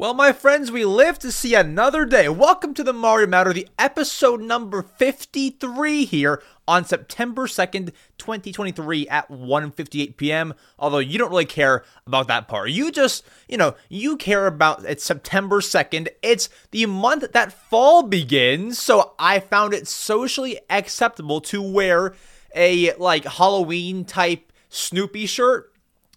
Well, my friends, we live to see another day. Welcome to the Mario Matter, the episode number 53 here on September 2nd, 2023 at 1:58 p.m. Although you don't really care about that part. You just, you know, you care about it's September 2nd. It's the month that fall begins, so I found it socially acceptable to wear a like Halloween type Snoopy shirt.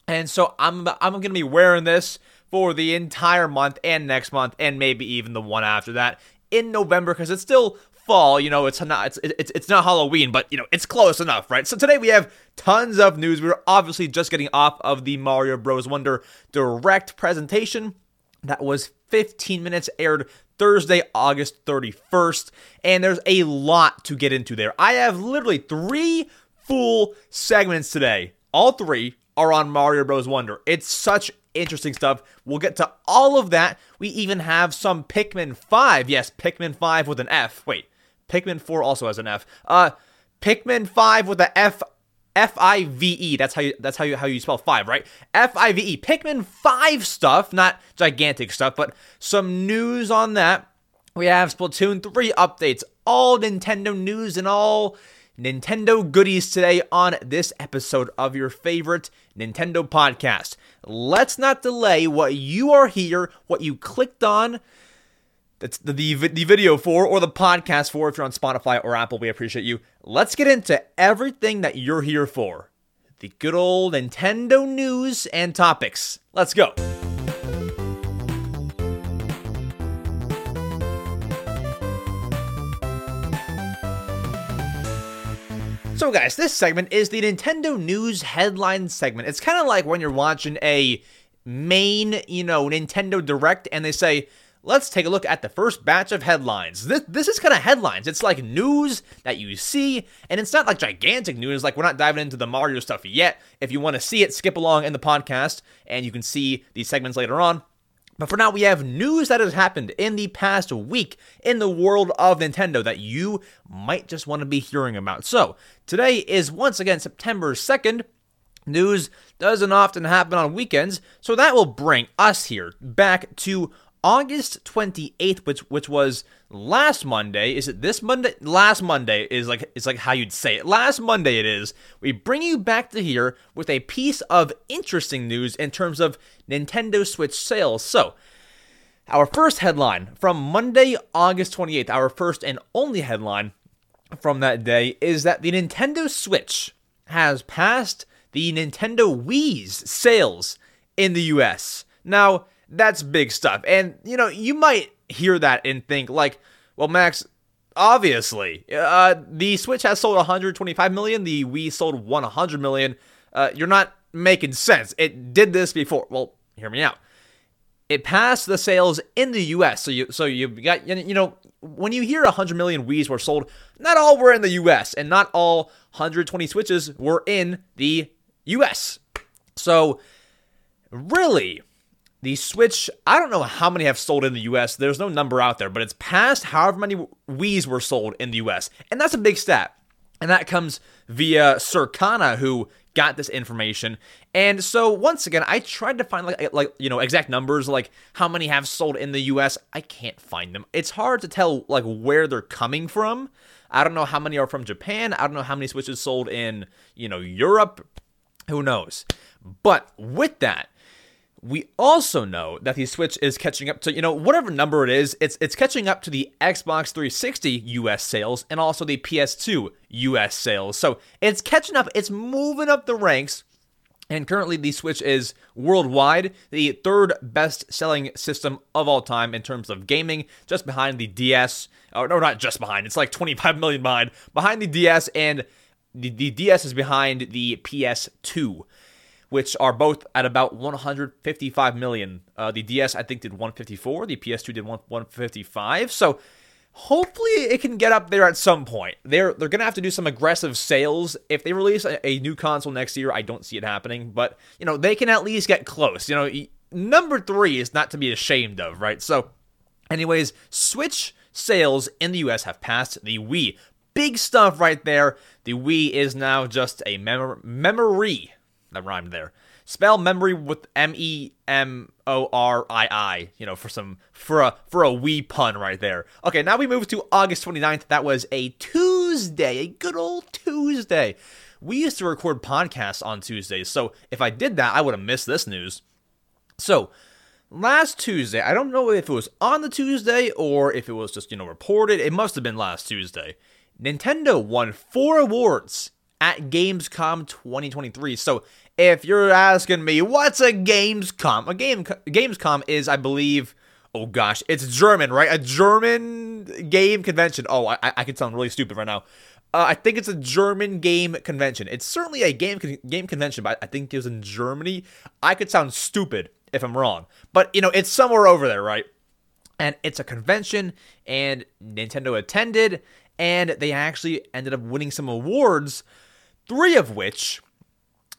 And so I'm I'm going to be wearing this for the entire month and next month and maybe even the one after that in November because it's still fall. You know, it's not it's, it's it's not Halloween, but you know it's close enough, right? So today we have tons of news. We're obviously just getting off of the Mario Bros. Wonder direct presentation that was 15 minutes aired Thursday, August 31st, and there's a lot to get into there. I have literally three full segments today. All three are on Mario Bros. Wonder. It's such interesting stuff. We'll get to all of that. We even have some Pikmin 5. Yes, Pikmin 5 with an F. Wait, Pikmin 4 also has an F. Uh Pikmin 5 with a F F I V E. That's how you that's how you how you spell 5, right? F I V E. Pikmin 5 stuff, not gigantic stuff, but some news on that. We have Splatoon 3 updates, all Nintendo news and all Nintendo goodies today on this episode of your favorite Nintendo podcast. Let's not delay what you are here, what you clicked on. That's the, the, the video for or the podcast for if you're on Spotify or Apple. We appreciate you. Let's get into everything that you're here for. The good old Nintendo news and topics. Let's go. So, guys, this segment is the Nintendo News headline segment. It's kind of like when you're watching a main, you know, Nintendo Direct and they say, let's take a look at the first batch of headlines. This, this is kind of headlines. It's like news that you see, and it's not like gigantic news. Like, we're not diving into the Mario stuff yet. If you want to see it, skip along in the podcast, and you can see these segments later on. But for now, we have news that has happened in the past week in the world of Nintendo that you might just want to be hearing about. So, today is once again September 2nd. News doesn't often happen on weekends, so that will bring us here back to August 28th, which which was last Monday. Is it this Monday? Last Monday is like it's like how you'd say it. Last Monday it is. We bring you back to here with a piece of interesting news in terms of Nintendo Switch sales. So, our first headline from Monday, August 28th, our first and only headline from that day is that the Nintendo Switch has passed the Nintendo Wii's sales in the US. Now, that's big stuff. And, you know, you might hear that and think, like, well, Max, obviously, uh, the Switch has sold 125 million, the Wii sold 100 million. Uh, you're not making sense. It did this before. Well, hear me out. It passed the sales in the U.S. So you, so you got, you know, when you hear 100 million Wii's were sold, not all were in the U.S. and not all 120 Switches were in the U.S. So, really, the Switch, I don't know how many have sold in the US. There's no number out there, but it's past however many Wii's were sold in the US. And that's a big stat. And that comes via Circana, who got this information. And so once again, I tried to find like like you know exact numbers like how many have sold in the US. I can't find them. It's hard to tell like where they're coming from. I don't know how many are from Japan. I don't know how many Switches sold in, you know, Europe. Who knows? But with that, we also know that the Switch is catching up to, you know, whatever number it is, it's it's catching up to the Xbox 360 US sales and also the PS2 US sales. So it's catching up, it's moving up the ranks. And currently, the Switch is worldwide the third best selling system of all time in terms of gaming, just behind the DS. Or, no, not just behind, it's like 25 million behind. Behind the DS, and the, the DS is behind the PS2 which are both at about 155 million. Uh, the DS I think did 154, the PS2 did 155. So hopefully it can get up there at some point. They're they're gonna have to do some aggressive sales if they release a, a new console next year. I don't see it happening, but you know they can at least get close. You know, number three is not to be ashamed of, right? So, anyways, Switch sales in the US have passed the Wii. Big stuff right there. The Wii is now just a mem- memory that rhymed there. spell memory with M E M O R I I, you know, for some for a for a wee pun right there. Okay, now we move to August 29th. That was a Tuesday, a good old Tuesday. We used to record podcasts on Tuesdays, so if I did that, I would have missed this news. So, last Tuesday, I don't know if it was on the Tuesday or if it was just, you know, reported. It must have been last Tuesday. Nintendo won four awards at Gamescom 2023. So, if you're asking me, what's a Gamescom? A game Gamescom is, I believe, oh gosh, it's German, right? A German game convention. Oh, I, I could sound really stupid right now. Uh, I think it's a German game convention. It's certainly a game game convention, but I think it was in Germany. I could sound stupid if I'm wrong, but you know, it's somewhere over there, right? And it's a convention, and Nintendo attended, and they actually ended up winning some awards, three of which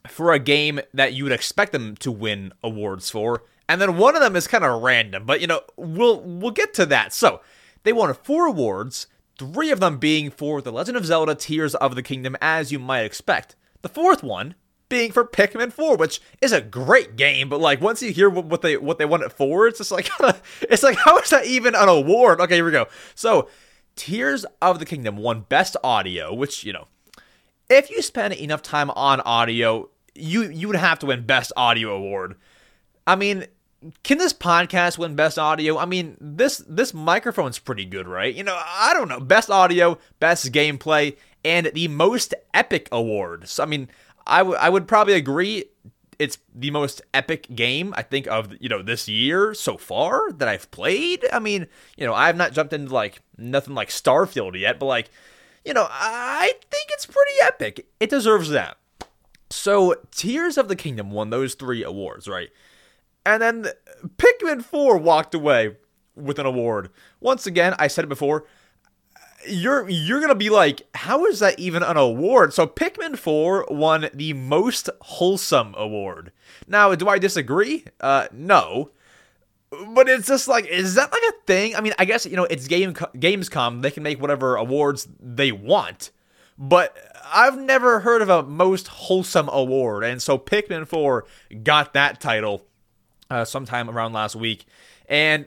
for a game that you would expect them to win awards for, and then one of them is kind of random, but you know, we'll we'll get to that. So, they won four awards, three of them being for The Legend of Zelda Tears of the Kingdom as you might expect. The fourth one being for Pikmin 4, which is a great game, but like once you hear what they what they won it for, it's just like it's like how is that even an award? Okay, here we go. So, Tears of the Kingdom won Best Audio, which, you know, if you spend enough time on audio, you you would have to win Best Audio Award. I mean, can this podcast win Best Audio? I mean, this this microphone's pretty good, right? You know, I don't know. Best Audio, Best Gameplay, and the Most Epic Award. So, I mean, I, w- I would probably agree it's the most epic game I think of you know this year so far that I've played. I mean, you know, I have not jumped into like nothing like Starfield yet, but like, you know, I think it's pretty epic. It deserves that. So, Tears of the Kingdom won those three awards, right? And then Pikmin 4 walked away with an award. Once again, I said it before, you're you're gonna be like, how is that even an award? So Pikmin 4 won the most wholesome award. Now, do I disagree? Uh, no. But it's just like, is that like a thing? I mean, I guess you know it's game Gamescom. They can make whatever awards they want, but I've never heard of a most wholesome award, and so Pikmin 4 got that title uh, sometime around last week, and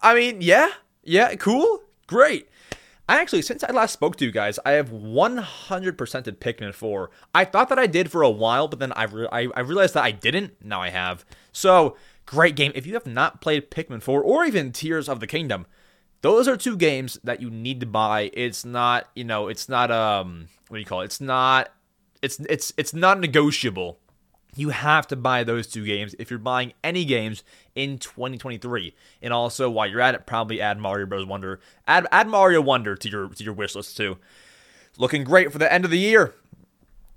I mean, yeah, yeah, cool, great. I actually, since I last spoke to you guys, I have 100%ed Pikmin 4. I thought that I did for a while, but then I, re- I, I realized that I didn't. Now I have. So, great game. If you have not played Pikmin 4 or even Tears of the Kingdom, those are two games that you need to buy. It's not, you know, it's not um what do you call it? It's not it's it's it's not negotiable you have to buy those two games if you're buying any games in 2023. And also, while you're at it, probably add Mario Bros. Wonder. Add add Mario Wonder to your to your wish list too. Looking great for the end of the year.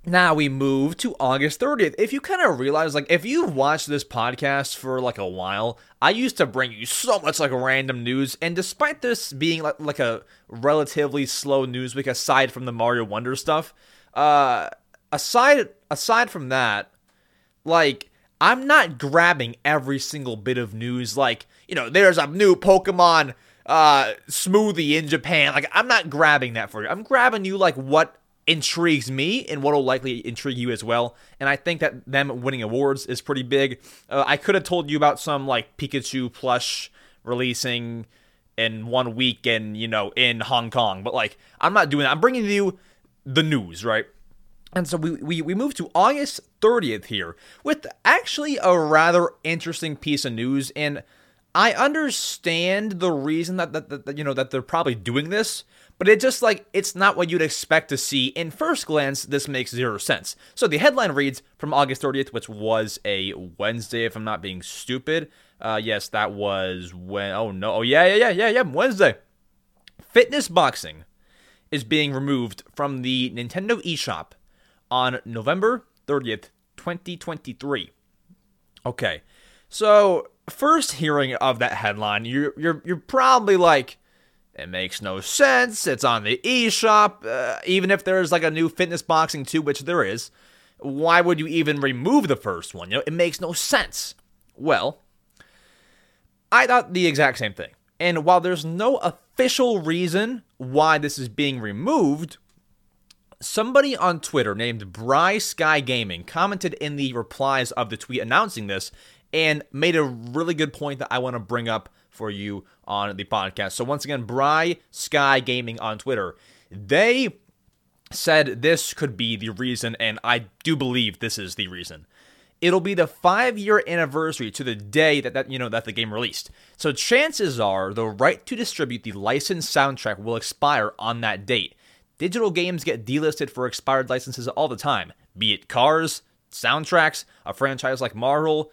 Now we move to August 30th. If you kind of realize, like, if you've watched this podcast for like a while, I used to bring you so much like random news, and despite this being like, like a relatively slow news week, aside from the Mario Wonder stuff, uh, aside aside from that, like, I'm not grabbing every single bit of news. Like, you know, there's a new Pokemon uh, smoothie in Japan. Like, I'm not grabbing that for you. I'm grabbing you, like, what intrigues me and what will likely intrigue you as well. And I think that them winning awards is pretty big. Uh, I could have told you about some, like, Pikachu plush releasing in one week and, you know, in Hong Kong. But, like, I'm not doing that. I'm bringing you the news, right? And so we, we, we move to August 30th here with actually a rather interesting piece of news. And I understand the reason that, that, that, you know that they're probably doing this, but it just like it's not what you'd expect to see. In first glance, this makes zero sense. So the headline reads from August 30th, which was a Wednesday, if I'm not being stupid. Uh, yes, that was when. Oh no! Oh yeah, yeah, yeah, yeah, yeah. Wednesday. Fitness boxing is being removed from the Nintendo eShop on November 30th, 2023. Okay. So, first hearing of that headline, you're you're you're probably like it makes no sense. It's on the eShop. Uh, even if there's like a new fitness boxing 2, which there is, why would you even remove the first one? You know, it makes no sense. Well, I thought the exact same thing. And while there's no official reason why this is being removed, somebody on Twitter named Bry Sky Gaming commented in the replies of the tweet announcing this and made a really good point that I want to bring up for you on the podcast. So once again, Bry Sky Gaming on Twitter, they said this could be the reason, and I do believe this is the reason. It'll be the five year anniversary to the day that, that you know that the game released. So chances are the right to distribute the licensed soundtrack will expire on that date. Digital games get delisted for expired licenses all the time, be it cars, soundtracks, a franchise like Marvel,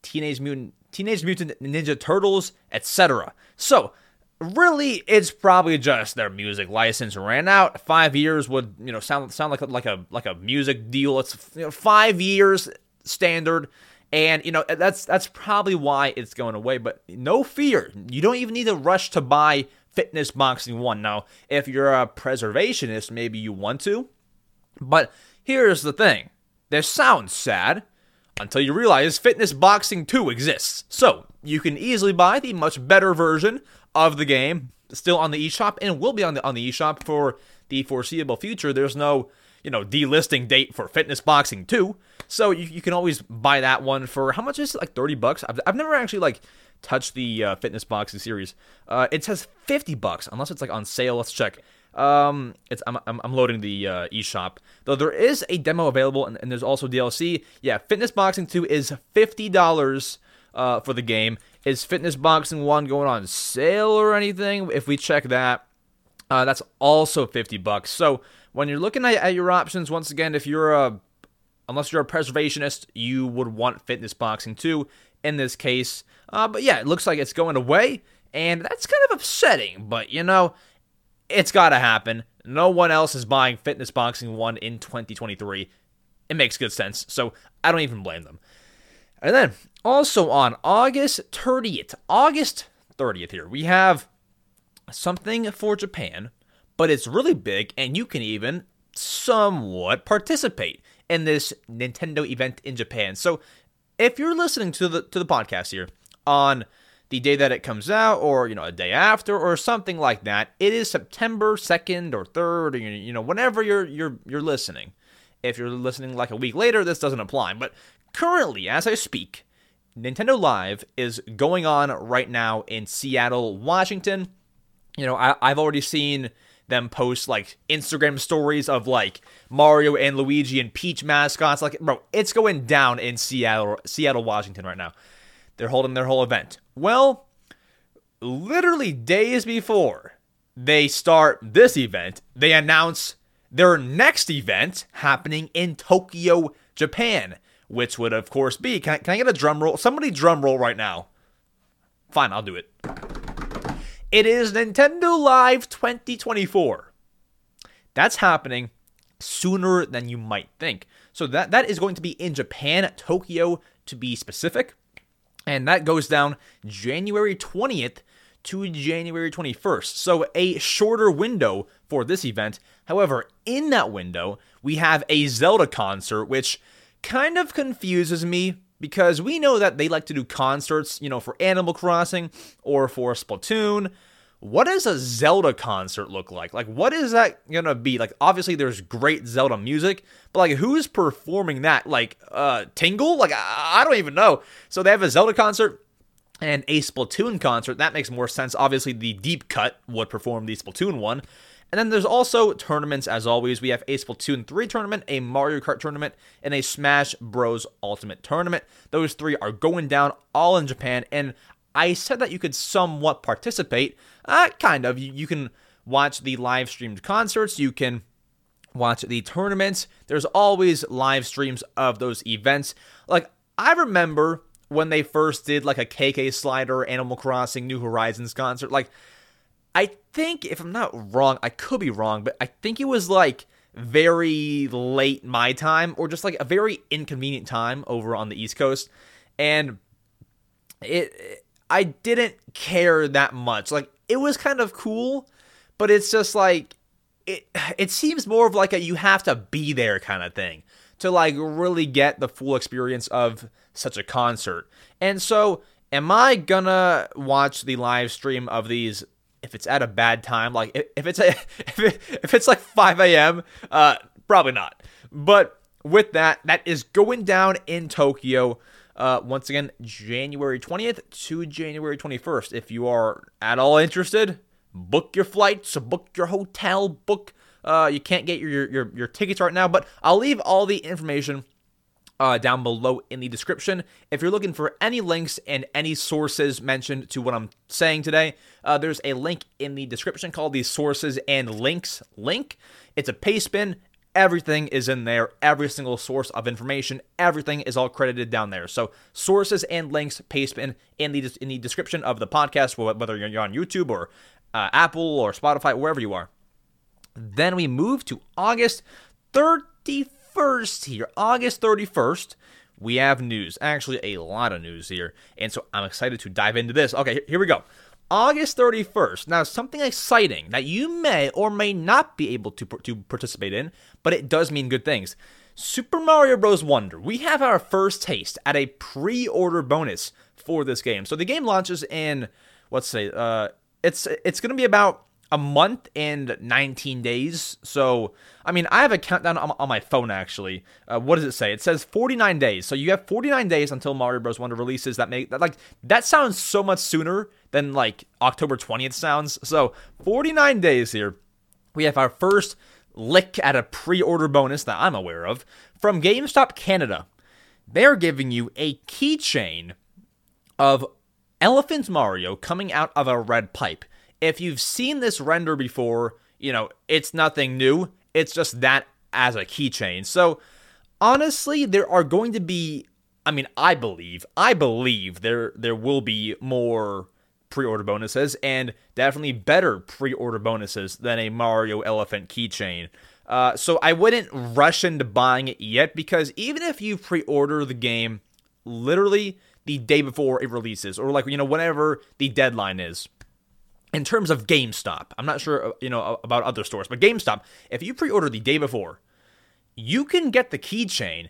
Teenage Mutant Teenage Mutant Ninja Turtles, etc. So, really it's probably just their music license ran out. 5 years would, you know, sound sound like like a like a music deal. It's you know, 5 years standard and you know that's that's probably why it's going away, but no fear. You don't even need to rush to buy Fitness Boxing 1. Now, if you're a preservationist, maybe you want to. But here's the thing this sounds sad until you realize Fitness Boxing 2 exists. So, you can easily buy the much better version of the game still on the eShop and will be on the on the eShop for the foreseeable future. There's no, you know, delisting date for Fitness Boxing 2. So, you, you can always buy that one for how much is it? Like 30 bucks? I've, I've never actually like touched the uh, fitness boxing series. Uh, it says 50 bucks unless it's like on sale. Let's check. Um, it's I'm, I'm, loading the uh, eShop though. There is a demo available and, and there's also DLC. Yeah, Fitness Boxing 2 is fifty dollars uh, for the game. Is Fitness Boxing 1 going on sale or anything? If we check that, uh, that's also 50 bucks. So when you're looking at, at your options, once again, if you're a unless you're a preservationist, you would want Fitness Boxing 2 in this case. Uh, but yeah, it looks like it's going away, and that's kind of upsetting. But you know, it's got to happen. No one else is buying Fitness Boxing 1 in 2023. It makes good sense, so I don't even blame them. And then, also on August 30th, August 30th here, we have something for Japan, but it's really big, and you can even somewhat participate in this Nintendo event in Japan. So if you're listening to the to the podcast here on the day that it comes out or you know a day after or something like that it is september 2nd or 3rd or you know whenever you're you're you're listening if you're listening like a week later this doesn't apply but currently as i speak nintendo live is going on right now in seattle washington you know I, i've already seen them post like Instagram stories of like Mario and Luigi and Peach mascots. Like, bro, it's going down in Seattle, Seattle, Washington right now. They're holding their whole event. Well, literally days before they start this event, they announce their next event happening in Tokyo, Japan, which would of course be. Can I, can I get a drum roll? Somebody drum roll right now. Fine, I'll do it. It is Nintendo Live 2024. That's happening sooner than you might think. So that that is going to be in Japan, Tokyo to be specific. And that goes down January 20th to January 21st. So a shorter window for this event. However, in that window, we have a Zelda concert which kind of confuses me because we know that they like to do concerts, you know, for Animal Crossing or for Splatoon. What does a Zelda concert look like? Like, what is that gonna be? Like, obviously, there's great Zelda music, but like, who's performing that? Like, uh, Tingle? Like, I, I don't even know. So they have a Zelda concert and a Splatoon concert. That makes more sense. Obviously, the Deep Cut would perform the Splatoon one. And then there's also tournaments, as always. We have a Splatoon 3 tournament, a Mario Kart tournament, and a Smash Bros. Ultimate tournament. Those three are going down all in Japan. And I said that you could somewhat participate. Uh, kind of. You, you can watch the live streamed concerts. You can watch the tournaments. There's always live streams of those events. Like, I remember when they first did like a KK Slider Animal Crossing New Horizons concert. Like, I think, if I'm not wrong, I could be wrong, but I think it was like very late my time or just like a very inconvenient time over on the East Coast. And it, I didn't care that much. Like, it was kind of cool, but it's just like, it, it seems more of like a you have to be there kind of thing to like really get the full experience of such a concert. And so, am I gonna watch the live stream of these if it's at a bad time, like if it's a if, it, if it's like 5 a.m., uh, probably not. But with that, that is going down in Tokyo. Uh, once again, January 20th to January 21st. If you are at all interested, book your flights, book your hotel, book. Uh, you can't get your, your your tickets right now, but I'll leave all the information uh, down below in the description. If you're looking for any links and any sources mentioned to what I'm saying today, uh, there's a link in the description called the sources and links link. It's a paste bin. Everything is in there. Every single source of information, everything is all credited down there. So sources and links, paste bin in the in the description of the podcast, whether you're on YouTube or uh, Apple or Spotify, wherever you are. Then we move to August 31st here. August 31st, we have news. Actually, a lot of news here. And so I'm excited to dive into this. Okay, here we go. August 31st. Now, something exciting that you may or may not be able to, to participate in, but it does mean good things. Super Mario Bros. Wonder. We have our first taste at a pre-order bonus for this game. So the game launches in, let's say, uh, it's it's going to be about a month and 19 days. So, I mean, I have a countdown on, on my phone actually. Uh, what does it say? It says 49 days. So you have 49 days until Mario Bros. Wonder releases. That make that like that sounds so much sooner than like October 20th sounds. So 49 days here. We have our first lick at a pre-order bonus that I'm aware of from GameStop Canada. They're giving you a keychain of Elephant Mario coming out of a red pipe. If you've seen this render before, you know, it's nothing new. It's just that as a keychain. So, honestly, there are going to be I mean, I believe, I believe there there will be more pre-order bonuses and definitely better pre-order bonuses than a Mario Elephant keychain. Uh, so I wouldn't rush into buying it yet because even if you pre-order the game literally the day before it releases or like you know whenever the deadline is, in terms of GameStop, I'm not sure uh, you know about other stores, but GameStop, if you pre-order the day before, you can get the keychain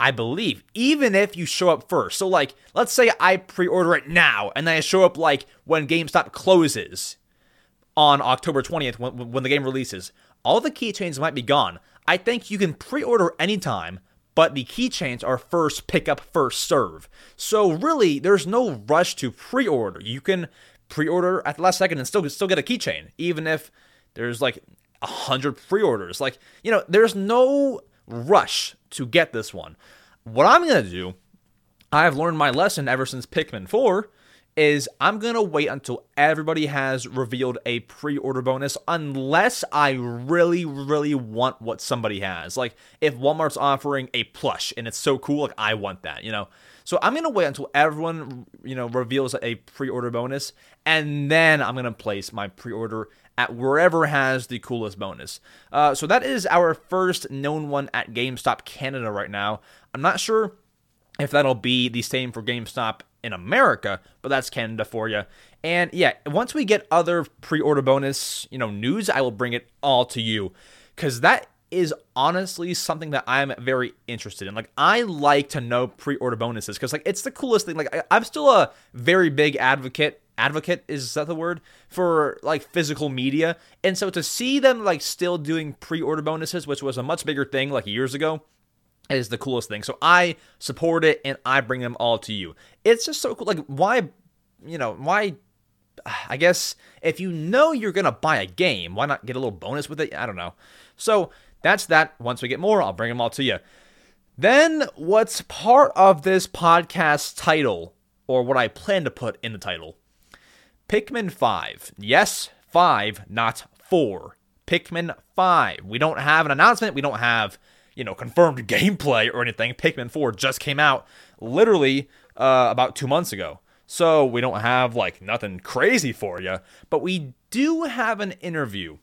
I believe, even if you show up first. So, like, let's say I pre order it now and then I show up, like, when GameStop closes on October 20th when, when the game releases. All the keychains might be gone. I think you can pre order anytime, but the keychains are first pick up, first serve. So, really, there's no rush to pre order. You can pre order at the last second and still, still get a keychain, even if there's like a hundred pre orders. Like, you know, there's no rush to get this one. What I'm going to do, I've learned my lesson ever since Pikmin 4, is I'm going to wait until everybody has revealed a pre order bonus unless I really, really want what somebody has. Like, if Walmart's offering a plush and it's so cool, like, I want that, you know? So I'm going to wait until everyone, you know, reveals a pre order bonus, and then I'm going to place my pre order at wherever has the coolest bonus. Uh, so that is our first known one at GameStop Canada right now. I'm not sure if that'll be the same for GameStop in America, but that's Canada for you. And yeah, once we get other pre-order bonus, you know, news, I will bring it all to you cuz that is honestly something that I'm very interested in. Like I like to know pre-order bonuses cuz like it's the coolest thing. Like I, I'm still a very big advocate advocate is that the word? For like physical media. And so to see them like still doing pre-order bonuses which was a much bigger thing like years ago is the coolest thing. So i support it and i bring them all to you. It's just so cool. Like why you know why i guess if you know you're gonna buy a game why not get a little bonus with it? I don't know. So that's that. Once we get more i'll bring them all to you. Then what's part of this podcast title or what i plan to put in the title Pikmin 5. Yes, 5, not 4. Pikmin 5. We don't have an announcement. We don't have, you know, confirmed gameplay or anything. Pikmin 4 just came out literally uh, about two months ago. So we don't have, like, nothing crazy for you. But we do have an interview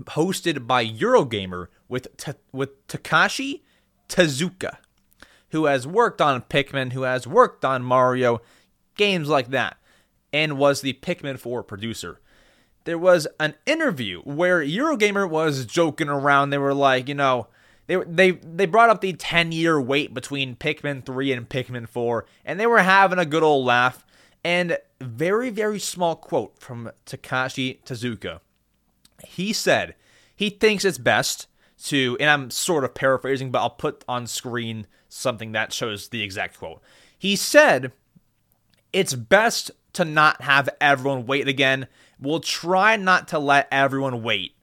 hosted by Eurogamer with, with Takashi Tezuka, who has worked on Pikmin, who has worked on Mario, games like that and was the Pikmin 4 producer. There was an interview where Eurogamer was joking around. They were like, you know, they they they brought up the 10 year wait between Pikmin 3 and Pikmin 4, and they were having a good old laugh. And very, very small quote from Takashi Tezuka. He said he thinks it's best to, and I'm sort of paraphrasing, but I'll put on screen something that shows the exact quote. He said it's best to not have everyone wait again. We'll try not to let everyone wait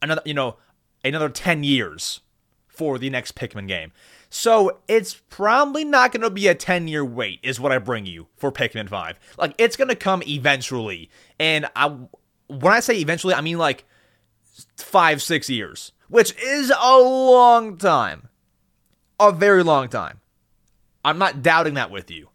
another, you know, another 10 years for the next Pikmin game. So it's probably not going to be a 10 year wait, is what I bring you for Pikmin 5. Like, it's going to come eventually. And I, when I say eventually, I mean like five, six years, which is a long time. A very long time. I'm not doubting that with you.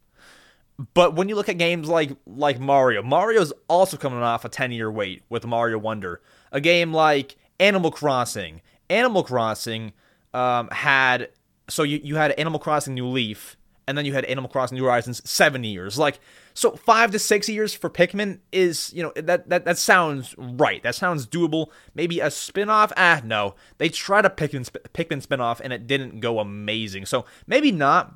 But when you look at games like like Mario, Mario's also coming off a 10 year wait with Mario Wonder. A game like Animal Crossing. Animal Crossing um, had so you, you had Animal Crossing New Leaf, and then you had Animal Crossing New Horizons seven years. Like so, five to six years for Pikmin is you know that that that sounds right. That sounds doable. Maybe a spin-off? Ah, no. They tried a Pikmin Pikmin spin-off and it didn't go amazing. So maybe not.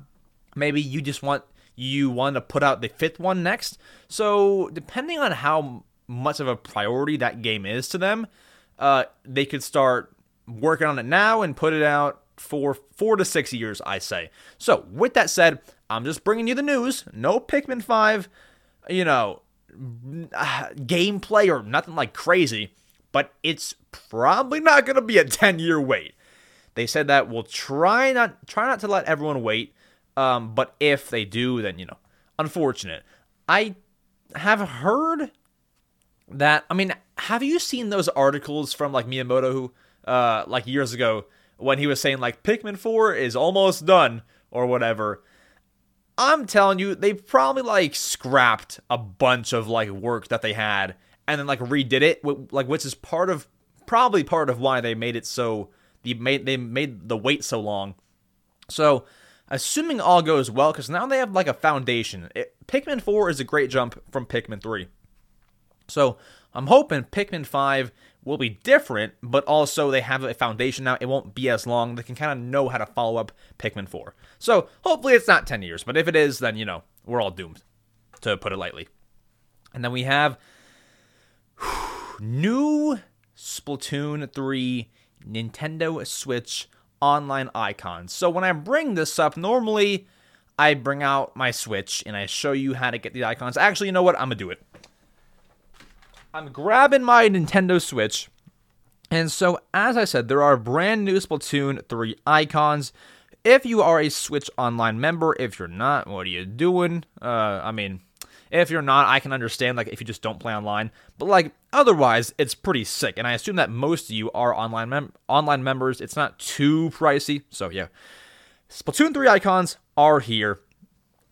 Maybe you just want you want to put out the fifth one next. So depending on how much of a priority that game is to them, uh, they could start working on it now and put it out for four to six years, I say. So, with that said, I'm just bringing you the news. No Pikmin 5, you know, gameplay or nothing like crazy, but it's probably not going to be a 10 year wait. They said that we'll try not try not to let everyone wait, um, but if they do, then you know, unfortunate. I have heard that. I mean, have you seen those articles from like Miyamoto, who, uh, like years ago, when he was saying like Pikmin 4 is almost done or whatever. I'm telling you, they probably like scrapped a bunch of like work that they had and then like redid it, like which is part of probably part of why they made it so they made they made the wait so long. So, assuming all goes well, because now they have like a foundation. It, Pikmin 4 is a great jump from Pikmin 3. So I'm hoping Pikmin 5 will be different, but also they have a foundation now. It won't be as long. They can kind of know how to follow up Pikmin 4. So hopefully it's not 10 years, but if it is, then, you know, we're all doomed, to put it lightly. And then we have new Splatoon 3 Nintendo Switch online icons. So when I bring this up, normally I bring out my Switch and I show you how to get the icons. Actually, you know what? I'm going to do it. I'm grabbing my Nintendo Switch. And so, as I said, there are brand new Splatoon 3 icons. If you are a Switch Online member, if you're not, what are you doing? Uh, I mean, if you're not, I can understand, like, if you just don't play online. But, like, otherwise, it's pretty sick. And I assume that most of you are online, mem- online members. It's not too pricey. So, yeah. Splatoon 3 icons are here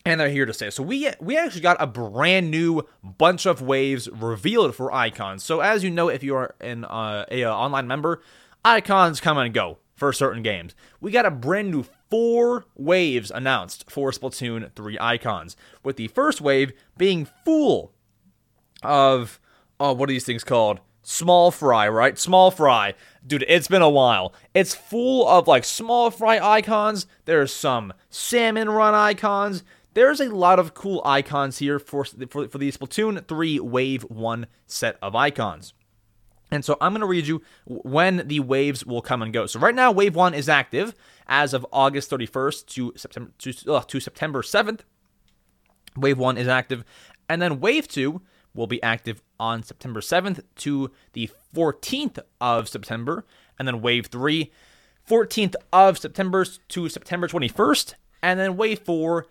and they're here to stay. So we we actually got a brand new bunch of waves revealed for icons. So as you know, if you are an uh, a, uh, online member, icons come and go for certain games. We got a brand new four waves announced for Splatoon 3 icons, with the first wave being full of oh, what are these things called? Small fry, right? Small fry. Dude, it's been a while. It's full of like small fry icons. There's some salmon run icons there's a lot of cool icons here for, for, for the Splatoon 3 Wave 1 set of icons. And so I'm going to read you when the waves will come and go. So right now, Wave 1 is active as of August 31st to September, to, uh, to September 7th. Wave 1 is active. And then Wave 2 will be active on September 7th to the 14th of September. And then Wave 3, 14th of September to September 21st. And then Wave 4,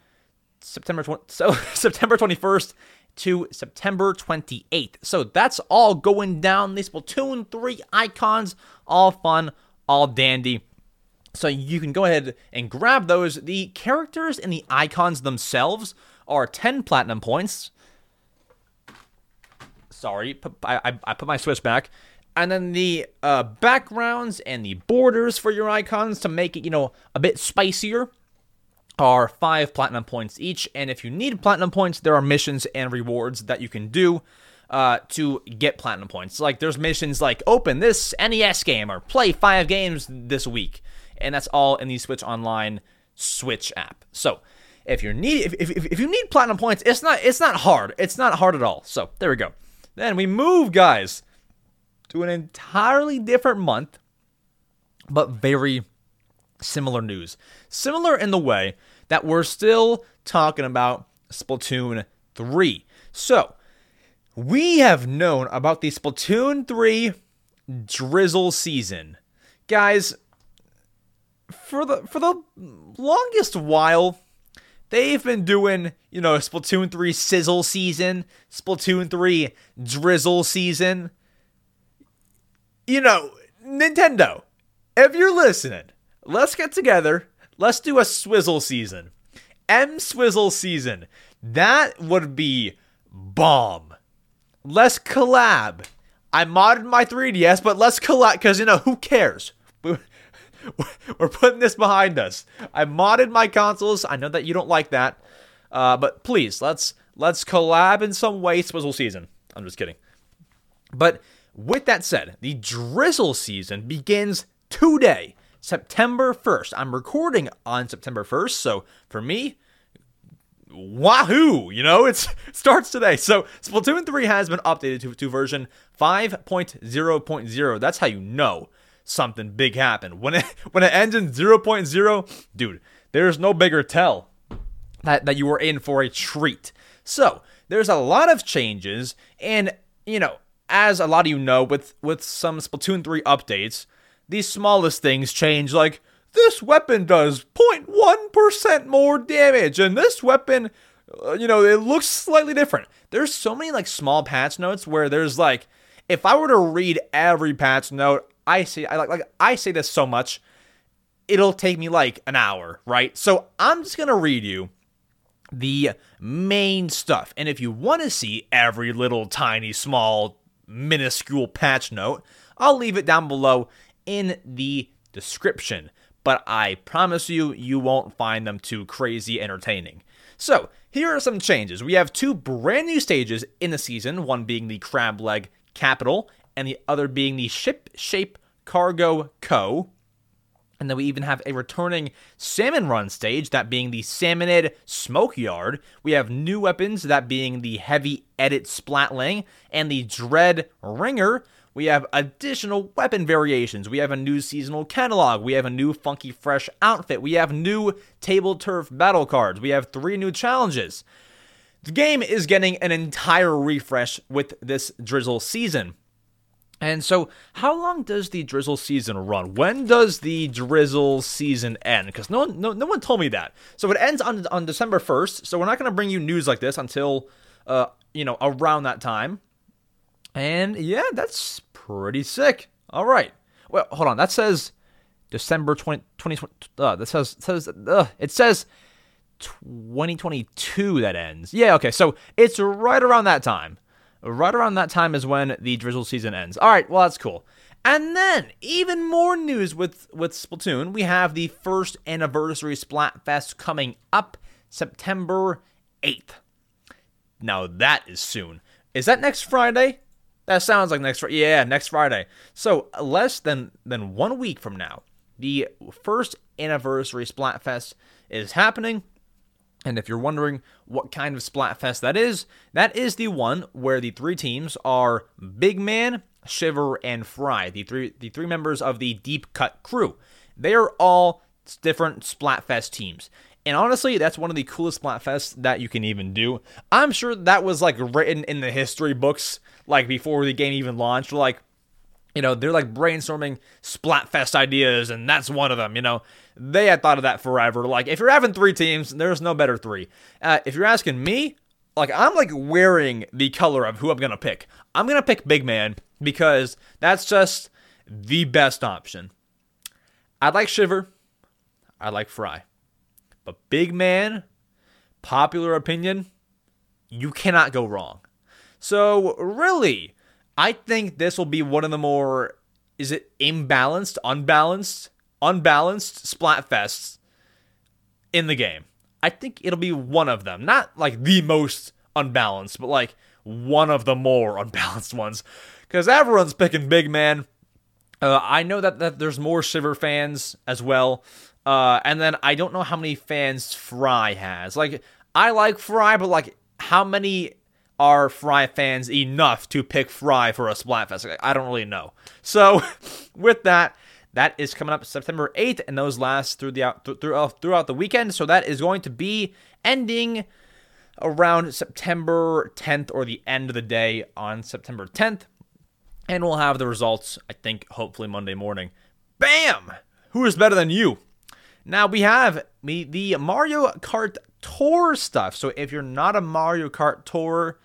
September 20, so September 21st to September 28th. So that's all going down. These Splatoon 3 icons, all fun, all dandy. So you can go ahead and grab those. The characters and the icons themselves are 10 platinum points. Sorry, I, I put my Switch back. And then the uh, backgrounds and the borders for your icons to make it, you know, a bit spicier are five platinum points each. And if you need platinum points, there are missions and rewards that you can do uh, to get platinum points. Like there's missions like open this NES game or play five games this week. And that's all in the Switch Online Switch app. So if you need if, if, if you need platinum points, it's not it's not hard. It's not hard at all. So there we go. Then we move, guys, to an entirely different month, but very similar news. Similar in the way that we're still talking about Splatoon 3. So, we have known about the Splatoon 3 drizzle season. Guys, for the for the longest while, they've been doing, you know, Splatoon 3 sizzle season, Splatoon 3 drizzle season. You know, Nintendo, if you're listening, let's get together. Let's do a swizzle season. EmSwizzle season. That would be bomb. Let's collab. I modded my 3DS, but let's collab because you know who cares. We're putting this behind us. I modded my consoles. I know that you don't like that, uh, but please let's let's collab in some way. Swizzle season. I'm just kidding. But with that said, the drizzle season begins today, September 1st. I'm recording on September 1st, so for me, wahoo you know it starts today. So splatoon 3 has been updated to, to version 5.0.0 that's how you know something big happened. When it when it ends in 0.0 dude there's no bigger tell that, that you were in for a treat. So there's a lot of changes and you know as a lot of you know with with some splatoon 3 updates these smallest things change like this weapon does 0.1% more damage, and this weapon, uh, you know, it looks slightly different. There's so many like small patch notes where there's like, if I were to read every patch note, I say I like like I say this so much, it'll take me like an hour, right? So I'm just gonna read you the main stuff, and if you want to see every little tiny small minuscule patch note, I'll leave it down below in the description but I promise you, you won't find them too crazy entertaining. So, here are some changes. We have two brand new stages in the season, one being the Crab Leg Capital, and the other being the Ship Shape Cargo Co. And then we even have a returning Salmon Run stage, that being the Salmonid Smoke Yard. We have new weapons, that being the Heavy Edit Splatling and the Dread Ringer. We have additional weapon variations. We have a new seasonal catalog. We have a new funky fresh outfit. We have new table turf battle cards. We have three new challenges. The game is getting an entire refresh with this Drizzle season. And so, how long does the drizzle season run? When does the drizzle season end? Because no one, no, no one told me that. So it ends on on December first. So we're not going to bring you news like this until, uh, you know, around that time. And yeah, that's pretty sick. All right. Well, hold on. That says December 20, 2020. Uh, that says says uh, it says 2022 that ends. Yeah, okay. So it's right around that time. Right around that time is when the drizzle season ends. All right, well that's cool. And then even more news with with Splatoon. We have the first anniversary Splatfest coming up September 8th. Now that is soon. Is that next Friday? That sounds like next Friday. Yeah, next Friday. So less than than one week from now, the first anniversary Splatfest is happening. And if you're wondering what kind of Splatfest that is, that is the one where the three teams are Big Man, Shiver, and Frye, the three the three members of the Deep Cut crew. They are all different Splatfest teams. And honestly, that's one of the coolest Splatfests that you can even do. I'm sure that was like written in the history books like before the game even launched. Like, you know, they're like brainstorming Splatfest ideas, and that's one of them. You know, they had thought of that forever. Like, if you're having three teams, there's no better three. Uh, if you're asking me, like, I'm like wearing the color of who I'm gonna pick. I'm gonna pick Big Man because that's just the best option. I like Shiver. I like Frye. But Big Man, popular opinion, you cannot go wrong. So, really, I think this will be one of the more is it imbalanced, unbalanced, unbalanced splatfests in the game. I think it'll be one of them. Not like the most unbalanced, but like one of the more unbalanced ones. Because everyone's picking Big Man. Uh, I know that, that there's more Shiver fans as well. Uh, and then I don't know how many fans Frye has. Like, I like Frye, but like, how many are Frye fans enough to pick Frye for a Splatfest? I don't really know. So, with that, that is coming up September 8th, and those last through the throughout throughout the weekend. So that is going to be ending around September 10th or the end of the day on September 10th, and we'll have the results. I think hopefully Monday morning. Bam! Who is better than you? Now we have me the Mario Kart Tour stuff. So if you're not a Mario Kart Tour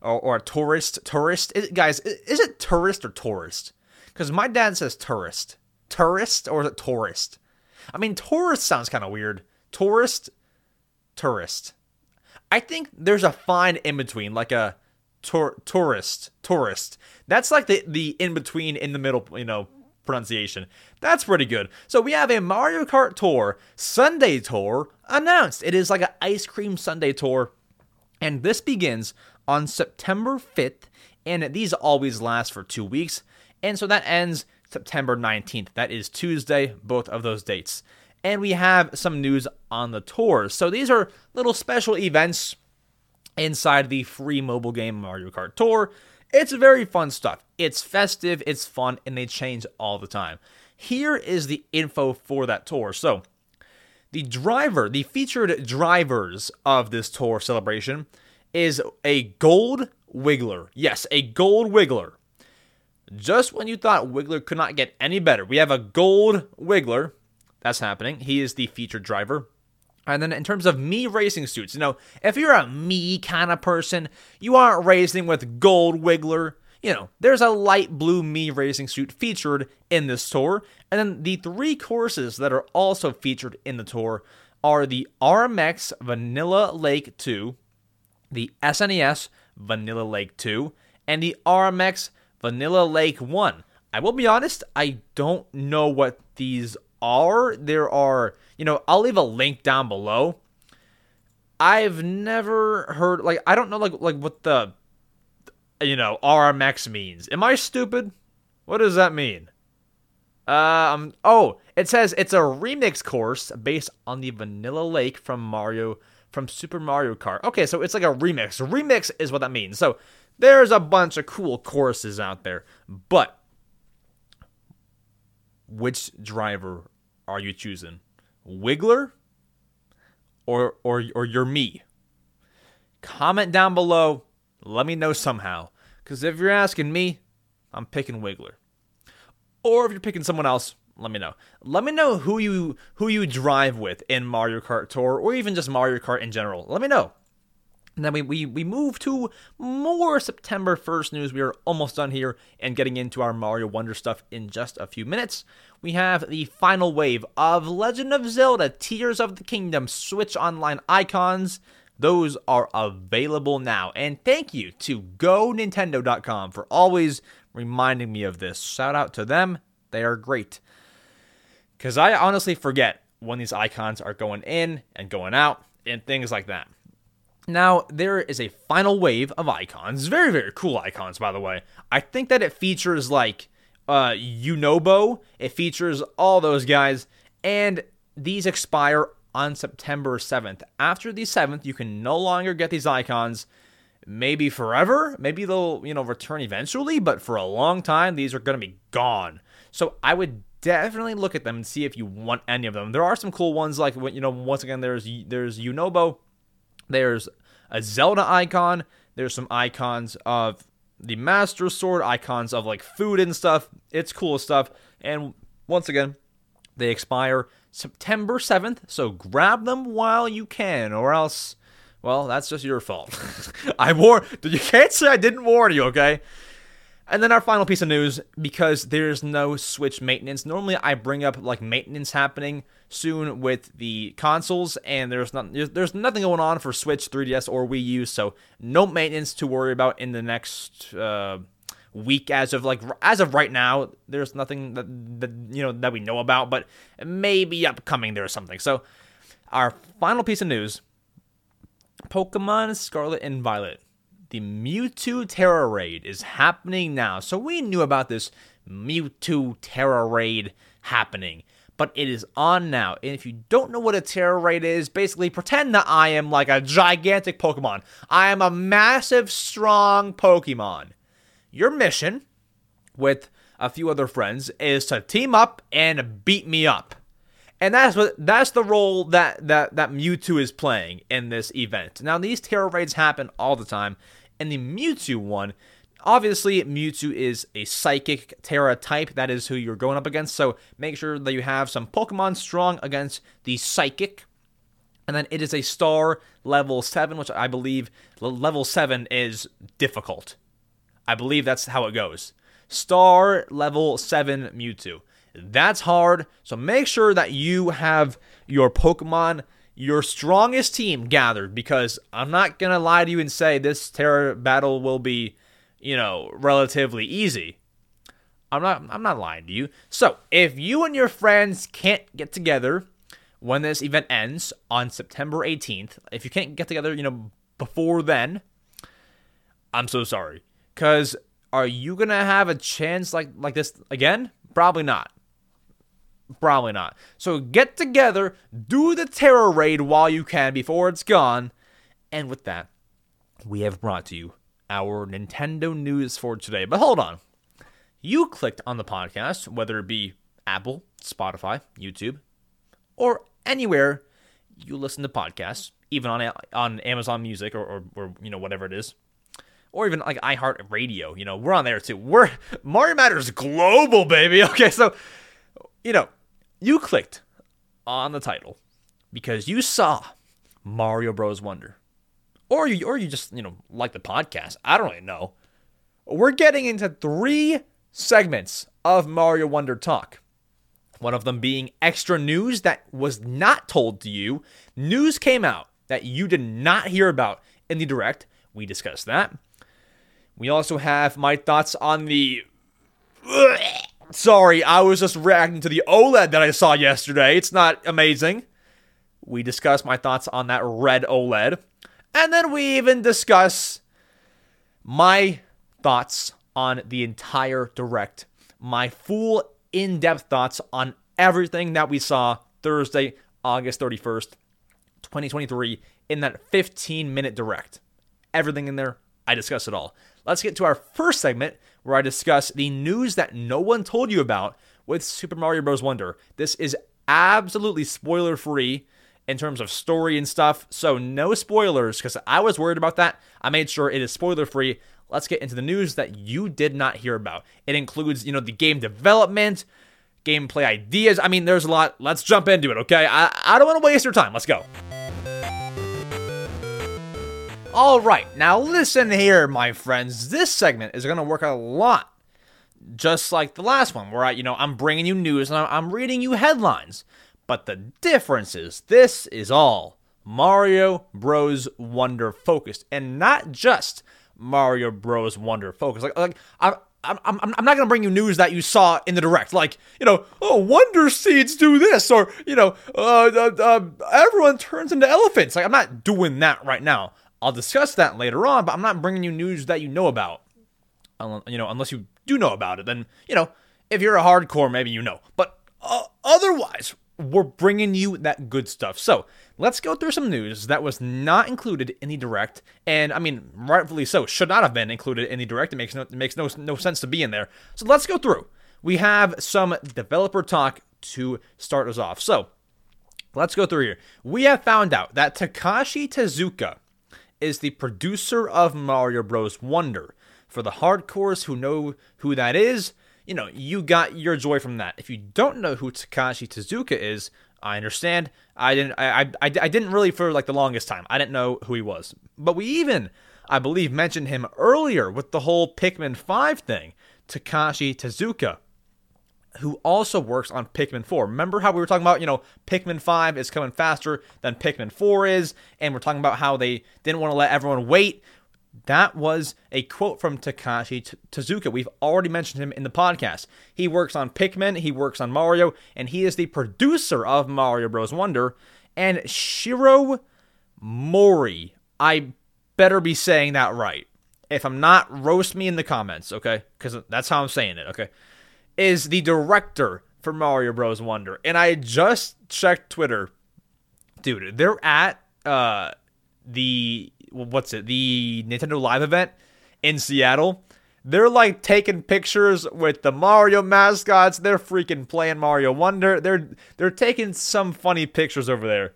or, or a tourist, tourist, is, guys, is it tourist or tourist? Because my dad says tourist tourist or is it tourist? I mean, tourist sounds kind of weird. Tourist, tourist. I think there's a fine in between, like a tour, tourist, tourist. That's like the the in between, in the middle, you know, pronunciation. That's pretty good. So we have a Mario Kart Tour Sundae tour announced. It is like an ice cream Sundae tour, and this begins on September 5th, and these always last for two weeks, and so that ends September 19th. That is Tuesday, both of those dates. And we have some news on the tours. So these are little special events inside the free mobile game Mario Kart Tour. It's very fun stuff. It's festive, it's fun, and they change all the time. Here is the info for that tour. So, the driver, the featured drivers of this tour celebration is a gold wiggler. Yes, a gold wiggler. Just when you thought Wiggler could not get any better, we have a gold Wiggler. That's happening. He is the featured driver. And then in terms of me racing suits, you know, if you're a me kind of person, you aren't racing with gold Wiggler. You know, there's a light blue me racing suit featured in this tour. And then the three courses that are also featured in the tour are the RMX Vanilla Lake 2, the SNES Vanilla Lake 2, and the RMX Vanilla Lake 1. I will be honest, I don't know what these are. There are, you know, I'll leave a link down below. I've never heard like I don't know like like what the you know, RMX means. Am I stupid? What does that mean? Um oh, it says it's a remix course based on the Vanilla Lake from Mario from Super Mario Kart. Okay, so it's like a remix. Remix is what that means. So there's a bunch of cool courses out there, but which driver are you choosing? Wiggler or or or your me? Comment down below. Let me know somehow. Cause if you're asking me, I'm picking Wiggler. Or if you're picking someone else, let me know. Let me know who you who you drive with in Mario Kart Tour or even just Mario Kart in general. Let me know. And then we, we, we move to more September 1st news. We are almost done here and getting into our Mario Wonder stuff in just a few minutes. We have the final wave of Legend of Zelda Tears of the Kingdom Switch Online icons. Those are available now. And thank you to GoNintendo.com for always reminding me of this. Shout out to them. They are great. Because I honestly forget when these icons are going in and going out and things like that. Now, there is a final wave of icons. Very, very cool icons, by the way. I think that it features like uh Yunobo. It features all those guys. And these expire on September 7th. After the 7th, you can no longer get these icons. Maybe forever. Maybe they'll, you know, return eventually, but for a long time, these are going to be gone. So I would definitely look at them and see if you want any of them. There are some cool ones, like, you know, once again, there's there's Yunobo there's a Zelda icon. There's some icons of the Master Sword, icons of like food and stuff. It's cool stuff. And once again, they expire September 7th, so grab them while you can, or else, well, that's just your fault. I warned you can't say I didn't warn you, okay? And then our final piece of news because there's no Switch maintenance. Normally, I bring up like maintenance happening soon with the consoles, and there's not there's nothing going on for Switch, 3DS, or Wii U, so no maintenance to worry about in the next uh, week. As of like as of right now, there's nothing that, that you know that we know about, but maybe upcoming there's something. So our final piece of news: Pokemon Scarlet and Violet the Mewtwo Tera Raid is happening now. So we knew about this Mewtwo Tera Raid happening. but it is on now. And if you don't know what a Tera Raid is, basically pretend that I am like a gigantic Pokemon. I am a massive, strong Pokemon. Your mission with a few other friends is to team up and beat me up. And that's what that's the role that that that Mewtwo is playing in this event. Now these Tera raids happen all the time, and the Mewtwo one, obviously Mewtwo is a psychic Tera type. That is who you're going up against. So make sure that you have some Pokemon strong against the psychic. And then it is a star level 7, which I believe level 7 is difficult. I believe that's how it goes. Star level 7 Mewtwo. That's hard. So make sure that you have your Pokemon, your strongest team gathered because I'm not going to lie to you and say this Tera battle will be, you know, relatively easy. I'm not I'm not lying to you. So, if you and your friends can't get together when this event ends on September 18th, if you can't get together, you know, before then, I'm so sorry. Cuz are you going to have a chance like like this again? Probably not. Probably not. So get together, do the Tera raid while you can before it's gone. And with that, we have brought to you our Nintendo news for today. But hold on. You clicked on the podcast, whether it be Apple, Spotify, YouTube, or anywhere you listen to podcasts, even on on Amazon Music or, or, or you know whatever it is, or even like iHeart Radio. You know, we're on there too. We're Mario Matters global, baby. Okay, so you know, you clicked on the title because you saw Mario Bros. Wonder. Or you or you just, you know, like the podcast. I don't really know. We're getting into three segments of Mario Wonder talk. One of them being extra news that was not told to you. News came out that you did not hear about in the direct. We discussed that. We also have my thoughts on the Sorry, I was just reacting to the OLED that I saw yesterday. It's not amazing. We discuss my thoughts on that red OLED. And then we even discuss my thoughts on the entire direct. My full in depth thoughts on everything that we saw Thursday, August 31st, 2023, in that 15 minute direct. Everything in there, I discuss it all. Let's get to our first segment, where I discuss the news that no one told you about with Super Mario Bros. Wonder. This is absolutely spoiler free in terms of story and stuff, so no spoilers because I was worried about that. I made sure it is spoiler free. Let's get into the news that you did not hear about. It includes, you know, the game development, gameplay ideas. I mean, there's a lot. Let's jump into it, okay? I, I don't want to waste your time. Let's go. All right, now listen here, my friends. This segment is going to work a lot just like the last one, where I, you know, I'm bringing you news and I'm reading you headlines. But the difference is this is all Mario Bros. Wonder focused, and not just Mario Bros. Wonder focused. Like, like I'm, I'm, I'm, I'm not gonna bring you news that you saw in the direct, like you know, oh, Wonder Seeds do this, or you know, uh, uh, uh, everyone turns into elephants. Like, I'm not doing that right now. I'll discuss that later on, but I'm not bringing you news that you know about. You know, unless you do know about it, then you know, if you're a hardcore, maybe you know. But uh, otherwise, we're bringing you that good stuff. So let's go through some news that was not included in the direct, and I mean, rightfully so, should not have been included in the direct. It makes no, it makes no no sense to be in there. So let's go through. We have some developer talk to start us off. So let's go through here. We have found out that Takashi Tezuka is the producer of Mario Bros. Wonder. For the hardcores who know who that is, you know, you got your joy from that. If you don't know who Takashi Tezuka is, I understand. I didn't. I, I, I didn't really for like the longest time. I didn't know who he was. But we even, I believe, mentioned him earlier with the whole Pikmin Five thing. Takashi Tezuka who also works on Pikmin 4. Remember how we were talking about, you know, Pikmin 5 is coming faster than Pikmin 4 is, and we're talking about how they didn't want to let everyone wait. That was a quote from Takashi Tezuka. We've already mentioned him in the podcast. He works on Pikmin, he works on Mario, and he is the producer of Mario Bros. Wonder. And Shiro Mouri, I better be saying that right. If I'm not, roast me in the comments, okay? Because that's how I'm saying it, okay? Is the director for Mario Bros. Wonder. And I just checked Twitter. Dude, they're at uh the what's it? The Nintendo Live event in Seattle. They're like taking pictures with the Mario mascots. They're freaking playing Mario Wonder. They're they're taking some funny pictures over there.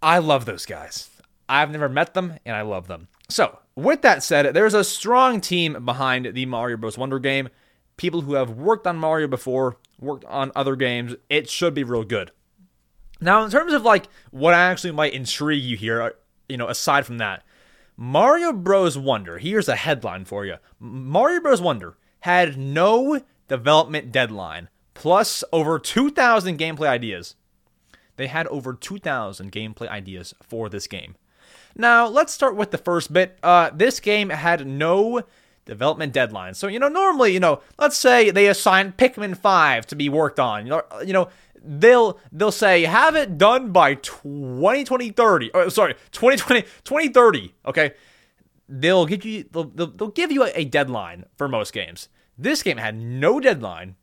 I love those guys. I've never met them and I love them. So, with that said, there's a strong team behind the Mario Bros. Wonder game. People who have worked on Mario before, worked on other games. It should be real good. Now, in terms of like what actually might intrigue you here, uh, you know, aside from that, Mario Bros. Wonder, here's a headline for you Mario Bros. Wonder had no development deadline, plus over 2,000 gameplay ideas. They had over 2,000 gameplay ideas for this game. Now, let's start with the first bit. Uh, this game had no development deadline. So, you know, normally, you know, let's say they assign Pikmin 5 to be worked on. You know, you know, they'll they'll say have it done by 2020 30 or sorry 2020 2030 okay? They'll give you they'll, they'll, they'll give you a, a deadline for most games. This game had no deadline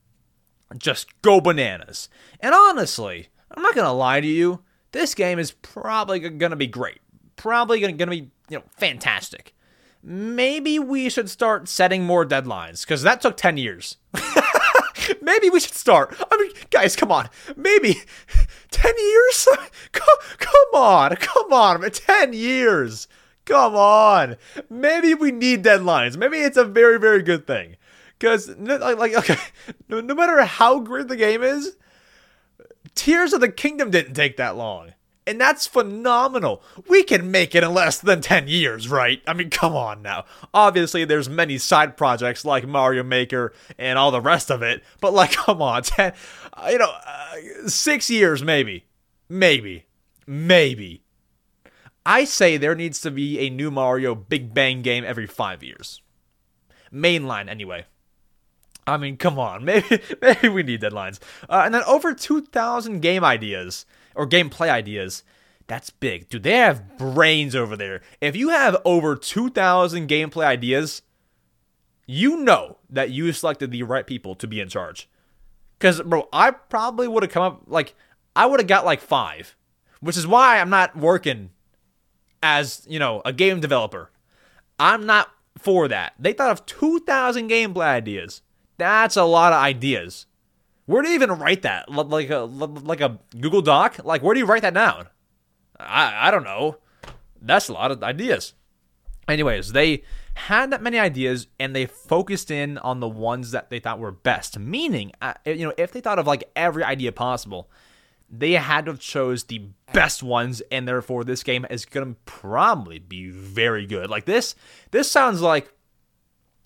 just go bananas. And honestly i'm not gonna lie to you this game is probably gonna be great. Probably gonna, gonna be you know fantastic maybe we should start setting more deadlines because that took 10 years maybe we should start. I mean, guys, come on. Maybe 10 years? Come, come on. Come on. 10 years. Come on. Maybe we need deadlines. Maybe it's a very, very good thing. Because, like, like, okay, no, no matter how great the game is, Tears of the Kingdom didn't take that long. And that's phenomenal. We can make it in less than 10 years, right? I mean, come on now. Obviously, there's many side projects like Mario Maker and all the rest of it, but like, come on, 10, uh, you know, uh, six years maybe. Maybe. Maybe. I say there needs to be a new Mario Big Bang game every five years. Mainline, anyway. I mean, come on. Maybe maybe we need deadlines. Uh, and then over 2,000 game ideas or gameplay ideas. That's big. Dude, they have brains over there. If you have over 2,000 gameplay ideas, you know that you selected the right people to be in charge. Because, bro, I probably would have come up, like, I would have got like five, which is why I'm not working as, you know, a game developer. I'm not for that. They thought of 2,000 gameplay ideas. That's a lot of ideas. Where do you even write that? Like a like a Google Doc? Like where do you write that down? I I don't know. That's a lot of ideas. Anyways, they had that many ideas and they focused in on the ones that they thought were best. Meaning, uh, you know, if they thought of like every idea possible, they had to have chose the best ones, and therefore this game is gonna probably be very good. Like this, this sounds like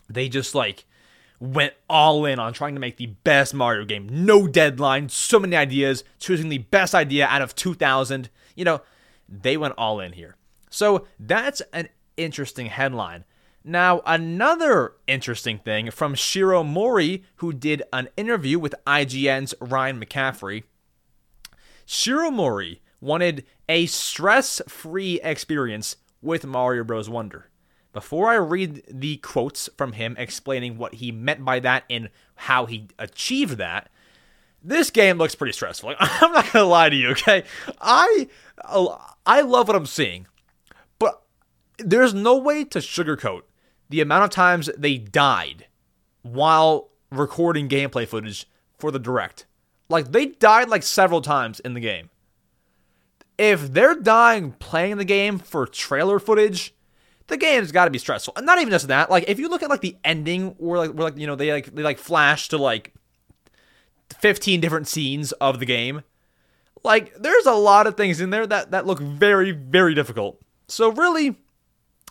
they just like went all in on trying to make the best Mario game. No deadline, so many ideas, choosing the best idea out of 2000. You know, they went all in here. So that's an interesting headline. Now, another interesting thing from Shiro Mouri, who did an interview with IGN's Ryan McCaffrey. Shiro Mouri wanted a stress free experience with Mario Bros. Wonder. Before I read the quotes from him explaining what he meant by that and how he achieved that, this game looks pretty stressful. I'm not gonna lie to you, okay? I I love what I'm seeing, but there's no way to sugarcoat the amount of times they died while recording gameplay footage for the direct. Like they died like several times in the game. If they're dying playing the game for trailer footage, the game's got to be stressful. And not even just that. Like if you look at like the ending, where like where like you know they like they like flash to like fifteen different scenes of the game. Like there's a lot of things in there that that look very very difficult. So really,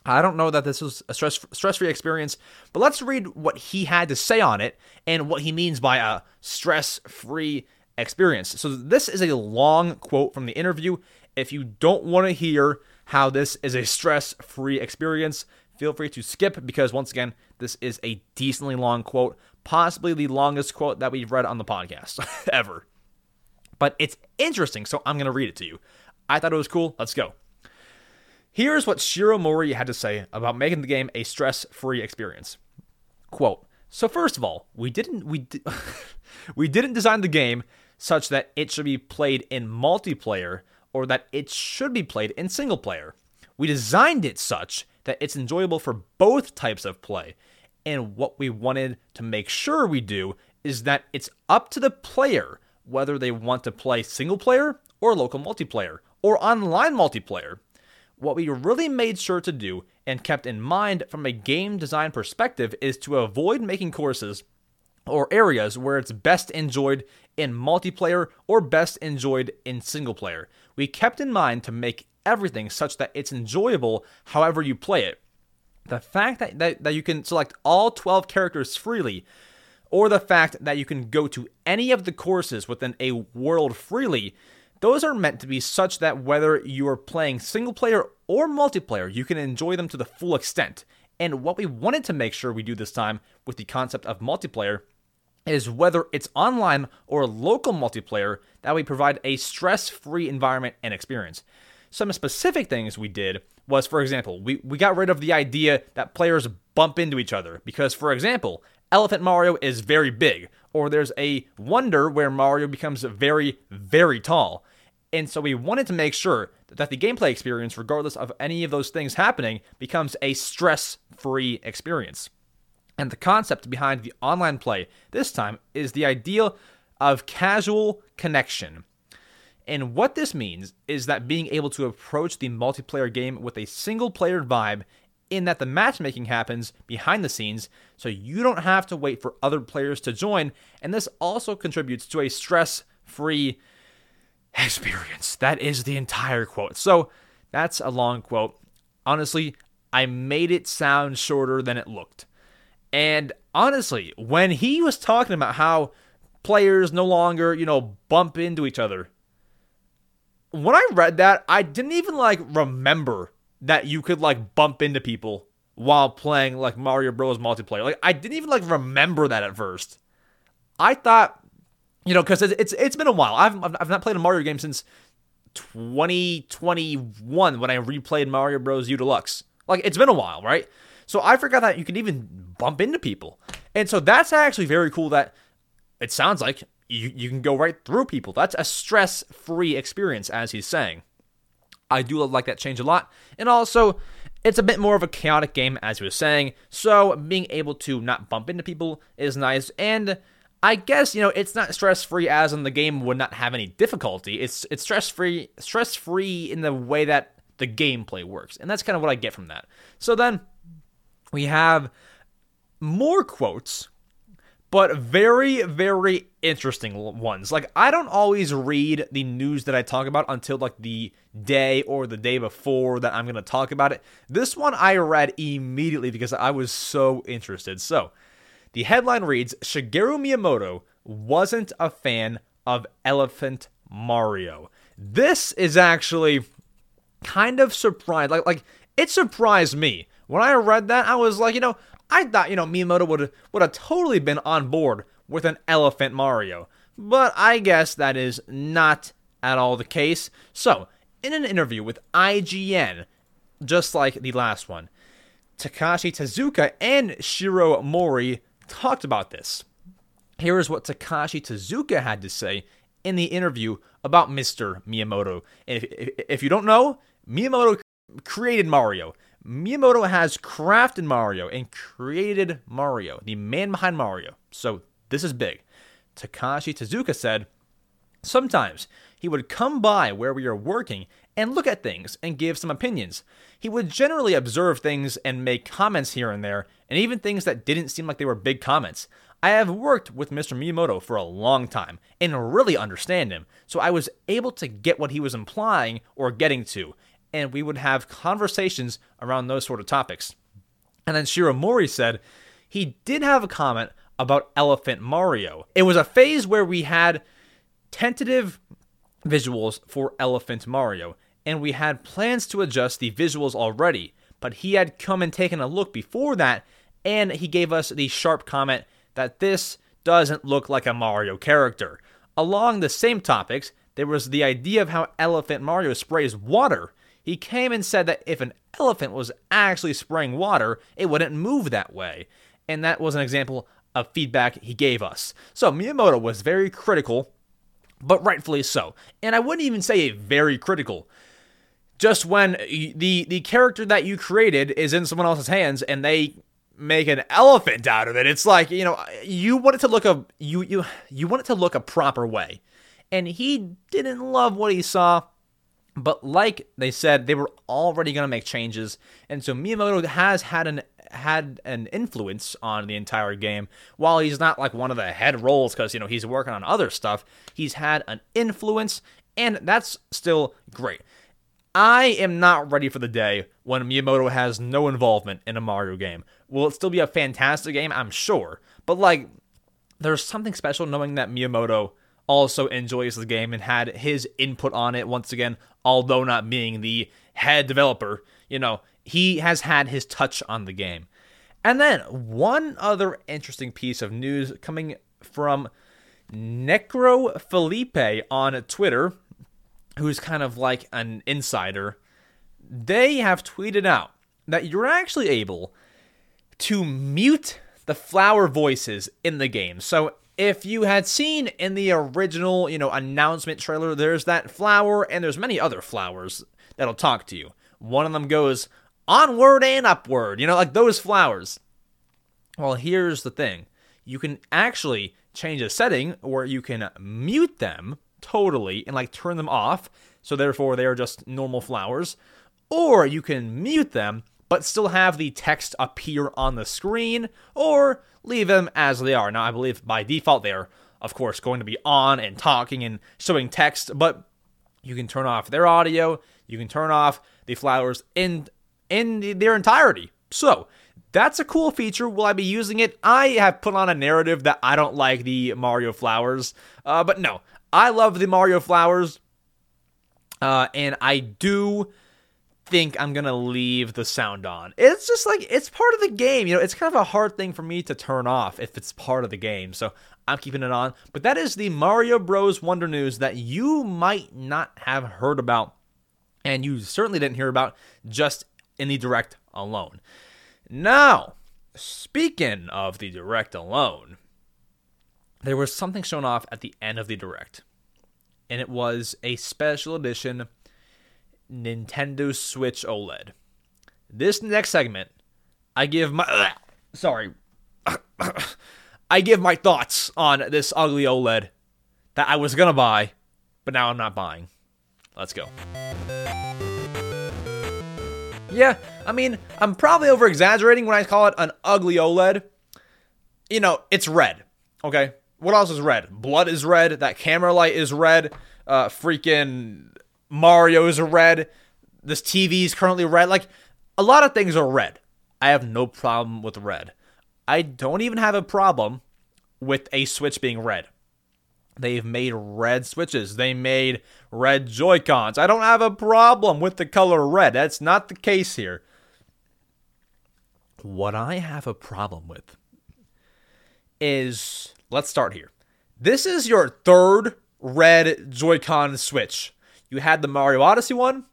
I don't know that this was a stress stress free experience, but let's read what he had to say on it and what he means by a stress free experience. So this is a long quote from the interview. If you don't want to hear how this is a stress free experience, feel free to skip because, once again, this is a decently long quote, possibly the longest quote that we've read on the podcast ever. But it's interesting, so I'm going to read it to you. I thought it was cool. Let's go. Here's what Shiro Mouri had to say about making the game a stress free experience. Quote, So first of all, we didn't we di- we didn't design the game such that it should be played in multiplayer or that it should be played in single player. We designed it such that it's enjoyable for both types of play. And what we wanted to make sure we do is that it's up to the player whether they want to play single player or local multiplayer or online multiplayer. What we really made sure to do and kept in mind from a game design perspective is to avoid making courses or areas where it's best enjoyed in multiplayer or best enjoyed in single player. We kept in mind to make everything such that it's enjoyable however you play it. The fact that, that, that you can select all 12 characters freely, or the fact that you can go to any of the courses within a world freely, those are meant to be such that whether you are playing single player or multiplayer, you can enjoy them to the full extent. And what we wanted to make sure we do this time with the concept of multiplayer is whether it's online or local multiplayer that we provide a stress-free environment and experience. Some specific things we did was, for example, we, we got rid of the idea that players bump into each other because, for example, Elephant Mario is very big, or there's a wonder where Mario becomes very, very tall. And so we wanted to make sure that the gameplay experience, regardless of any of those things happening, becomes a stress free experience. And the concept behind the online play this time is the idea of casual connection. And what this means is that being able to approach the multiplayer game with a single player vibe, in that the matchmaking happens behind the scenes, so you don't have to wait for other players to join. And this also contributes to a stress free experience. That is the entire quote. So that's a long quote. Honestly, I made it sound shorter than it looked. And honestly, when he was talking about how players no longer, you know, bump into each other, when I read that, I didn't even like remember that you could like bump into people while playing like Mario Bros multiplayer. Like I didn't even like remember that at first. I thought, you know, because it's, it's been a while. I've I've not played a Mario game since 2021 when I replayed Mario Bros U Deluxe. Like it's been a while, right? So I forgot that you can even bump into people. And so that's actually very cool that it sounds like you, you can go right through people. That's a stress free experience, as he's saying. I do like that change a lot. And also, it's a bit more of a chaotic game, as he was saying. So being able to not bump into people is nice. And I guess, you know, it's not stress free as in the game would not have any difficulty. It's it's stress free stress free in the way that the gameplay works. And that's kind of what I get from that. So then we have more quotes, but very, very interesting ones. Like, I don't always read the news that I talk about until like the day or the day before that I'm going to talk about it. This one I read immediately because I was so interested. So, the headline reads Shigeru Miyamoto wasn't a fan of Elephant Mario. This is actually kind of surprised. Like, like it surprised me when I read that, I was like, you know, I thought, you know, Miyamoto would would have totally been on board with an Elephant Mario. But I guess that is not at all the case. So, in an interview with IGN, just like the last one, Takashi Tezuka and Shiro Mouri talked about this. Here is what Takashi Tezuka had to say in the interview about Mr. Miyamoto. And if, if you don't know, Miyamoto created Mario. Miyamoto has crafted Mario and created Mario, the man behind Mario. So this is big. Takashi Tezuka said, Sometimes he would come by where we are working and look at things and give some opinions. He would generally observe things and make comments here and there, and even things that didn't seem like they were big comments. I have worked with Mr. Miyamoto for a long time and really understand him, so I was able to get what he was implying or getting to, and we would have conversations around those sort of topics. And then Shiro Mouri said he did have a comment about Elephant Mario. It was a phase where we had tentative visuals for Elephant Mario, and we had plans to adjust the visuals already, but he had come and taken a look before that, and he gave us the sharp comment that this doesn't look like a Mario character. Along the same topics, there was the idea of how Elephant Mario sprays water he came and said that if an elephant was actually spraying water, it wouldn't move that way. And that was an example of feedback he gave us. So Miyamoto was very critical, but rightfully so. And I wouldn't even say very critical. Just when the the character that you created is in someone else's hands and they make an elephant out of it, it's like you know you want it to look a you you you want it to look a proper way, and he didn't love what he saw. But like they said, they were already going to make changes, and so Miyamoto has had an had an influence on the entire game. While he's not like one of the head roles because you know he's working on other stuff, he's had an influence, and that's still great. I am not ready for the day when Miyamoto has no involvement in a Mario game. Will it still be a fantastic game? I'm sure, but like, there's something special knowing that Miyamoto also enjoys the game and had his input on it once again, although not being the head developer. You know, he has had his touch on the game. And then one other interesting piece of news coming from Necro Felipe on Twitter, who's kind of like an insider. They have tweeted out that you're actually able to mute the flower voices in the game. So if you had seen in the original, you know, announcement trailer, there's that flower and there's many other flowers that'll talk to you. One of them goes onward and upward, you know, like those flowers. Well, here's the thing. You can actually change a setting where you can mute them totally and like turn them off, so therefore they are just normal flowers, or you can mute them but still have the text appear on the screen, or leave them as they are. Now, I believe by default they are, of course, going to be on and talking and showing text, but you can turn off their audio, you can turn off the flowers in in their entirety. So, that's a cool feature. Will I be using it? I have put on a narrative that I don't like the Mario flowers, uh, but no, I love the Mario flowers, uh, and I do think I'm gonna leave the sound on. It's just like it's part of the game. You know, it's kind of a hard thing for me to turn off if it's part of the game. So I'm keeping it on. But that is the Mario Bros. Wonder News that you might not have heard about, and you certainly didn't hear about just in the direct alone. Now, speaking of the direct alone, there was something shown off at the end of the direct, and it was a special edition Nintendo Switch OLED. This next segment, I give my sorry, I give my thoughts on this ugly OLED that I was gonna buy, but now I'm not buying. Let's go. Yeah, I mean, I'm probably over exaggerating when I call it an ugly OLED. You know, it's red. Okay, what else is red? Blood is red. That camera light is red. Uh, freaking Mario's red. This TV is currently red. Like a lot of things are red. I have no problem with red. I don't even have a problem with a Switch being red. They've made red switches. They made red Joy-Cons. I don't have a problem with the color red. That's not the case here. What I have a problem with is let's start here. This is your third red Joy-Con Switch. You had the Mario Odyssey one.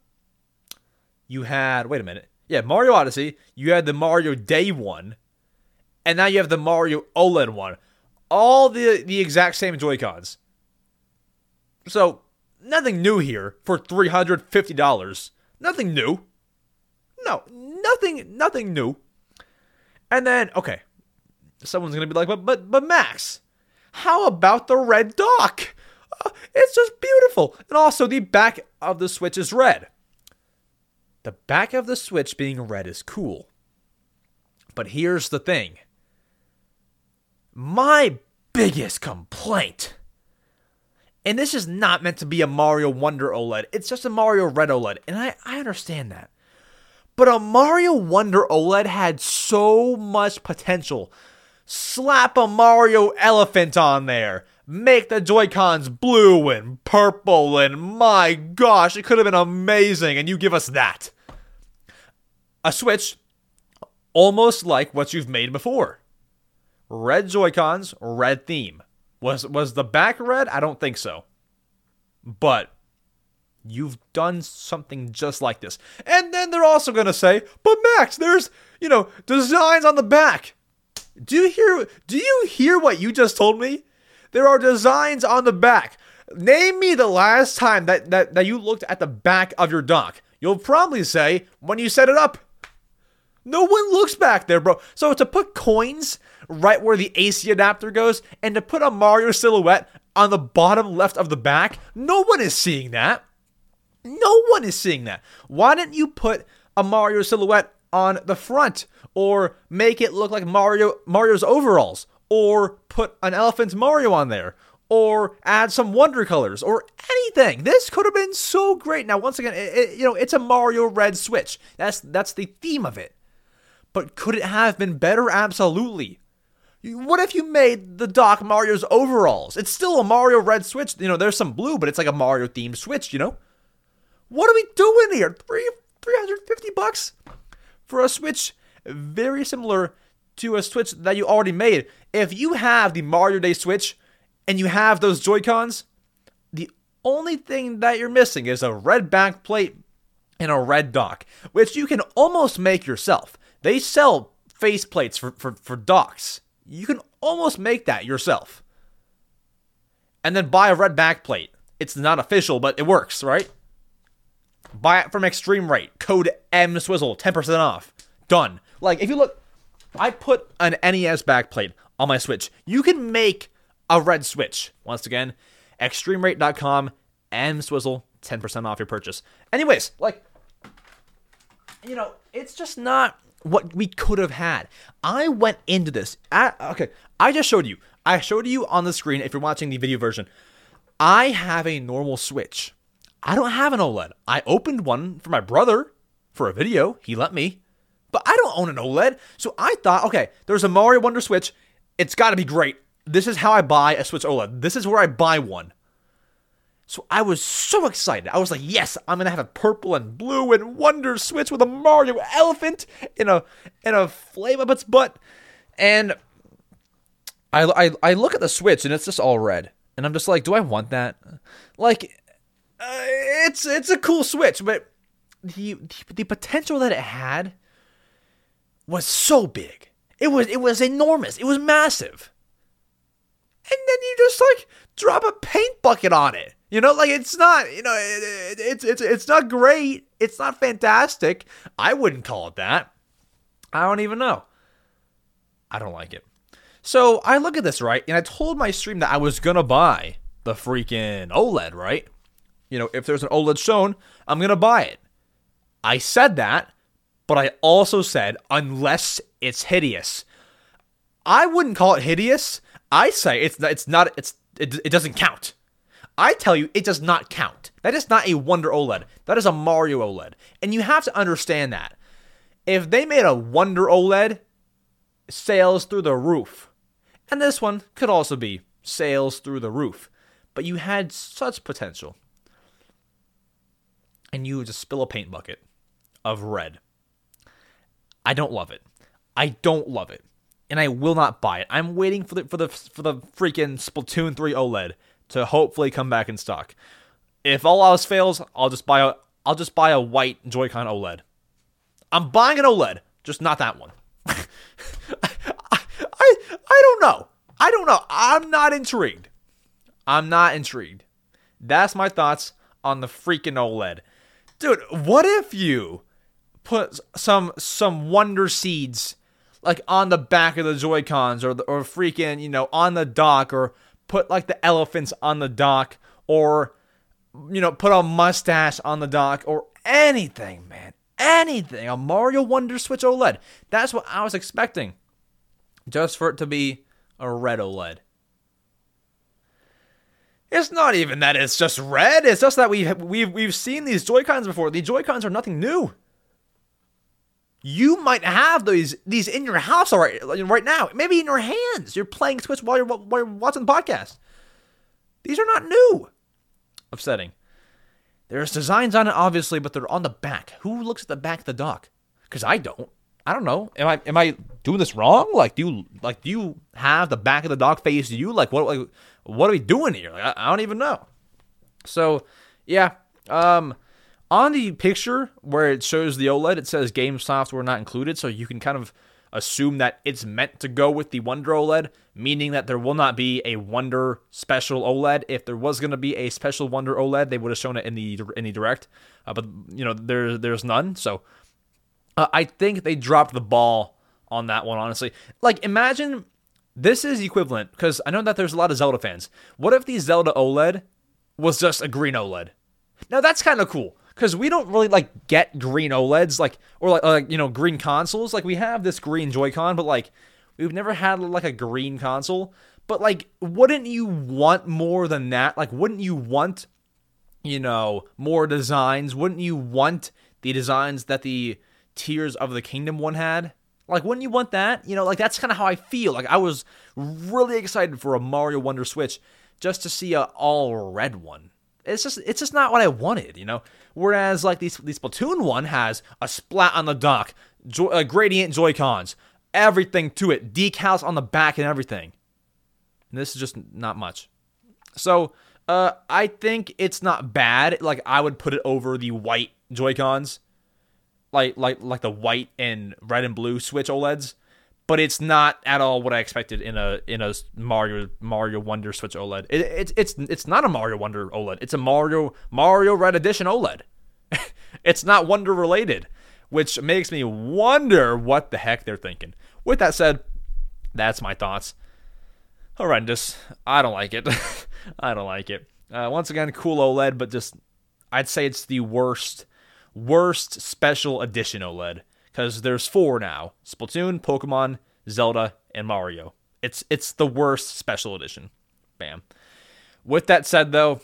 You had wait a minute. Yeah, Mario Odyssey. You had the Mario Day one. And now you have the Mario OLED one. All the the exact same Joy-Cons. So, nothing new here for $350. Nothing new. No, nothing nothing new. And then, okay. Someone's to be like, "But but but Max, how about the red dock?" it's just beautiful. And also, the back of the Switch is red. The back of the Switch being red is cool. But here's the thing my biggest complaint, and this is not meant to be a Mario Wonder OLED, it's just a Mario Red OLED, and I, I understand that. But a Mario Wonder OLED had so much potential. Slap a Mario elephant on there make the Joy-Cons blue and purple, and my gosh, it could have been amazing, and you give us that. A Switch, almost like what you've made before. Red Joy-Cons, red theme. Was was the back red? I don't think so. But you've done something just like this. And then they're also to say, "But Max, there's, you know, designs on the back." Do you hear do you hear what you just told me? There are designs on the back. Name me the last time that, that, that you looked at the back of your dock. You'll probably say when you set it up. No one looks back there, bro. So to put coins right where the AC adapter goes and to put a Mario silhouette on the bottom left of the back, no one is seeing that. No one is seeing that. Why didn't you put a Mario silhouette on the front or make it look like Mario Mario's overalls or put an elephant Mario on there or add some wonder colors or anything. This could have been so great. Now once again, it, it, you know, it's a Mario red switch. That's that's the theme of it. But could it have been better? Absolutely. What if you made the dock Mario's overalls? It's still a Mario red switch. You know, there's some blue, but it's like a Mario themed switch, you know? What are we doing here? Three, 350 bucks for a switch very similar to a switch that you already made. If you have the Mario Day switch and you have those Joy-Cons, the only thing that you're missing is a red back plate and a red dock, which you can almost make yourself. They sell face plates for, for, for docks. You can almost make that yourself. And then buy a red back plate. It's not official, but it works, right? Buy it from Extreme Rate. Code EmSwizzle, 10% off. Done. Like, if you look, I put an NES backplate on my Switch. You can make a red Switch. Once again, extremerate.com, EmSwizzle, 10% off your purchase. Anyways, like, you know, it's just not what we could have had. I went into this. Okay, I just showed you. I showed you on the screen if you're watching the video version. I have a normal Switch. I don't have an OLED. I opened one for my brother for a video. He let me. But I don't own an OLED. So I thought, okay, there's a Mario Wonder Switch. It's got to be great. This is how I buy a Switch OLED. This is where I buy one. So I was so excited. I was like, yes, I'm gonna have a purple and blue and wonder switch with a Mario elephant in a in a flame up its butt. And I, I I look at the switch and it's just all red. And I'm just like, do I want that? Like uh, it's it's a cool switch, but the, the the potential that it had was so big. It was it was enormous. It was massive. And then you just like drop a paint bucket on it. You know, like it's not, you know, it, it, it's it's it's not great. It's not fantastic. I wouldn't call it that. I don't even know. I don't like it. So I look at this right, and I told my stream that I was gonna buy the freaking OLED, right? You know, if there's an OLED shown, I'm gonna buy it. I said that, but I also said unless it's hideous. I wouldn't call it hideous. I say it's it's not it's it, it doesn't count. I tell you, it does not count. That is not a Wonder OLED. That is a Mario OLED. And you have to understand that. If they made a Wonder OLED, sales through the roof. And this one could also be sales through the roof. But you had such potential. And you just spill a paint bucket of red. I don't love it. I don't love it. And I will not buy it. I'm waiting for the for the for the freaking Splatoon 3 OLED to hopefully come back in stock. If all else fails, I'll just buy a I'll just buy a white Joy-Con OLED. I'm buying an OLED, just not that one. I, I, I don't know. I don't know. I'm not intrigued. I'm not intrigued. That's my thoughts on the freaking OLED. Dude, what if you put some some wonder seeds like on the back of the Joy-Cons or the, or freaking, you know, on the dock or put like the elephants on the dock or you know put a mustache on the dock or anything man. Anything. A mario wonder switch oled that's what i was expecting. Just for it to be a red oled it's not even that it's just red. It's just that we we've, we've seen these joy cons before. The joy cons are nothing new you might have these these in your house right right now, maybe in your hands. You're playing Switch while you're, while you're watching the podcast. These are not new. Upsetting. There's designs on it, obviously, but they're on the back. Who looks at the back of the dock? Because I don't. I don't know. Am I am I doing this wrong? Like, do you like do you have the back of the dock face you? Like, what like, what are we doing here? Like, I, I don't even know. So, yeah. Um, on the picture where it shows the OLED, it says game software not included, so you can kind of assume that it's meant to go with the Wonder OLED, meaning that there will not be a Wonder special OLED. If there was going to be a special Wonder OLED, they would have shown it in the in the direct, uh, but you know there there's none. So uh, I think they dropped the ball on that one. Honestly, like imagine this is equivalent because I know that there's a lot of Zelda fans. What if the Zelda OLED was just a green OLED? Now that's kind of cool because we don't really like get green OLEDs like or like like you know green consoles. Like we have this green Joy-Con, but like we've never had like a green console. But like, wouldn't you want more than that? Like, wouldn't you want you know more designs? Wouldn't you want the designs that the Tears of the Kingdom one had? Like, wouldn't you want that? You know, like that's kind of how I feel. Like I was really excited for a Mario Wonder Switch just to see a all red one. It's just it's just not what I wanted, you know. Whereas like these these Splatoon one has a splat on the dock, jo- uh, gradient Joy Cons, everything to it, decals on the back and everything. And this is just not much. So uh, I think it's not bad. Like I would put it over the white Joy Cons, like like like the white and red and blue Switch OLEDs but it's not at all what I expected in a in a Mario Mario Wonder Switch OLED. It, it, it's it's not a Mario Wonder OLED. It's a Mario Mario Red Edition OLED. it's not Wonder related, which makes me wonder what the heck they're thinking. With that said, that's my thoughts. Horrendous. I don't like it. I don't like it. Uh, once again, cool OLED, but just I'd say it's the worst worst special edition OLED because there's four now: Splatoon, Pokemon, Zelda, and Mario. It's it's the worst special edition. Bam. With that said, though,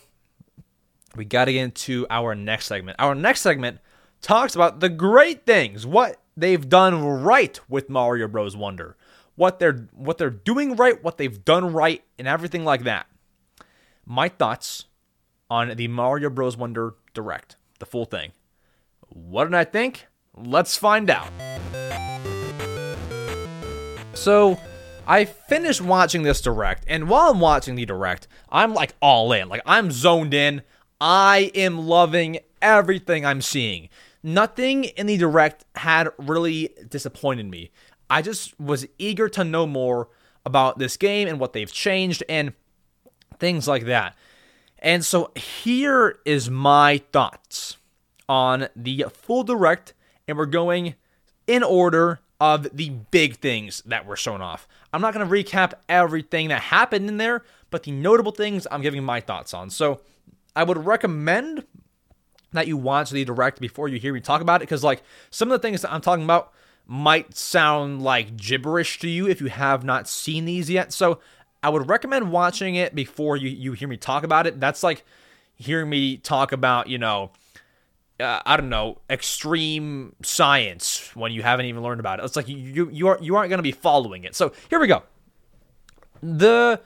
we got to get into our next segment. Our next segment talks about the great things, what they've done right with Mario Bros. Wonder, what they're what they're doing right, what they've done right, and everything like that. My thoughts on the Mario Bros. Wonder Direct, the full thing. What did I think? Let's find out. So, I finished watching this direct, and while I'm watching the direct, I'm like all in. Like, I'm zoned in. I am loving everything I'm seeing. Nothing in the direct had really disappointed me. I just was eager to know more about this game and what they've changed and things like that. And so here is my thoughts on the full direct and we're going in order of the big things that were shown off. I'm not going to recap everything that happened in there, but the notable things I'm giving my thoughts on. So I would recommend that you watch the direct before you hear me talk about it because, like, some of the things that I'm talking about might sound like gibberish to you if you have not seen these yet. So I would recommend watching it before you, you hear me talk about it. That's like hearing me talk about, you know, uh, I don't know, extreme science when you haven't even learned about it. It's like you you aren't you aren't going to be following it. So here we go. The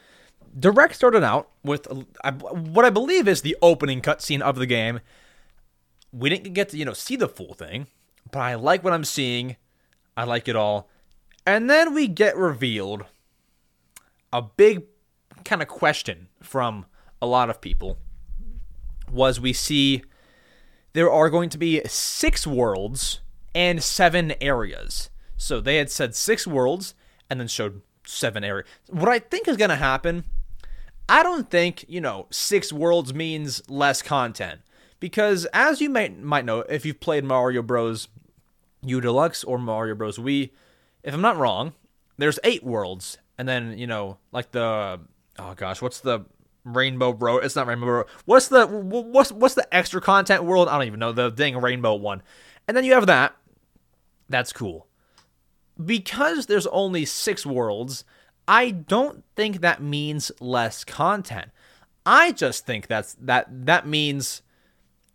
direct started out with what I believe is the opening cutscene of the game. We didn't get to you know see the full thing, but I like what I'm seeing. I like it all, and then we get revealed a big kind of question from a lot of people was we see there are going to be six worlds and seven areas. So they had said six worlds and then showed seven areas. What I think is going to happen, I don't think, you know, six worlds means less content. Because as you might might know, if you've played Mario Bros. U Deluxe or Mario Bros. Wii, if I'm not wrong, there's eight worlds. And then, you know, like the oh gosh, what's the Rainbow Road. It's not Rainbow Road. What's the what's what's the extra content world? I don't even know the dang Rainbow one. And then you have that. That's cool. Because there's only six worlds, I don't think that means less content. I just think that's that that means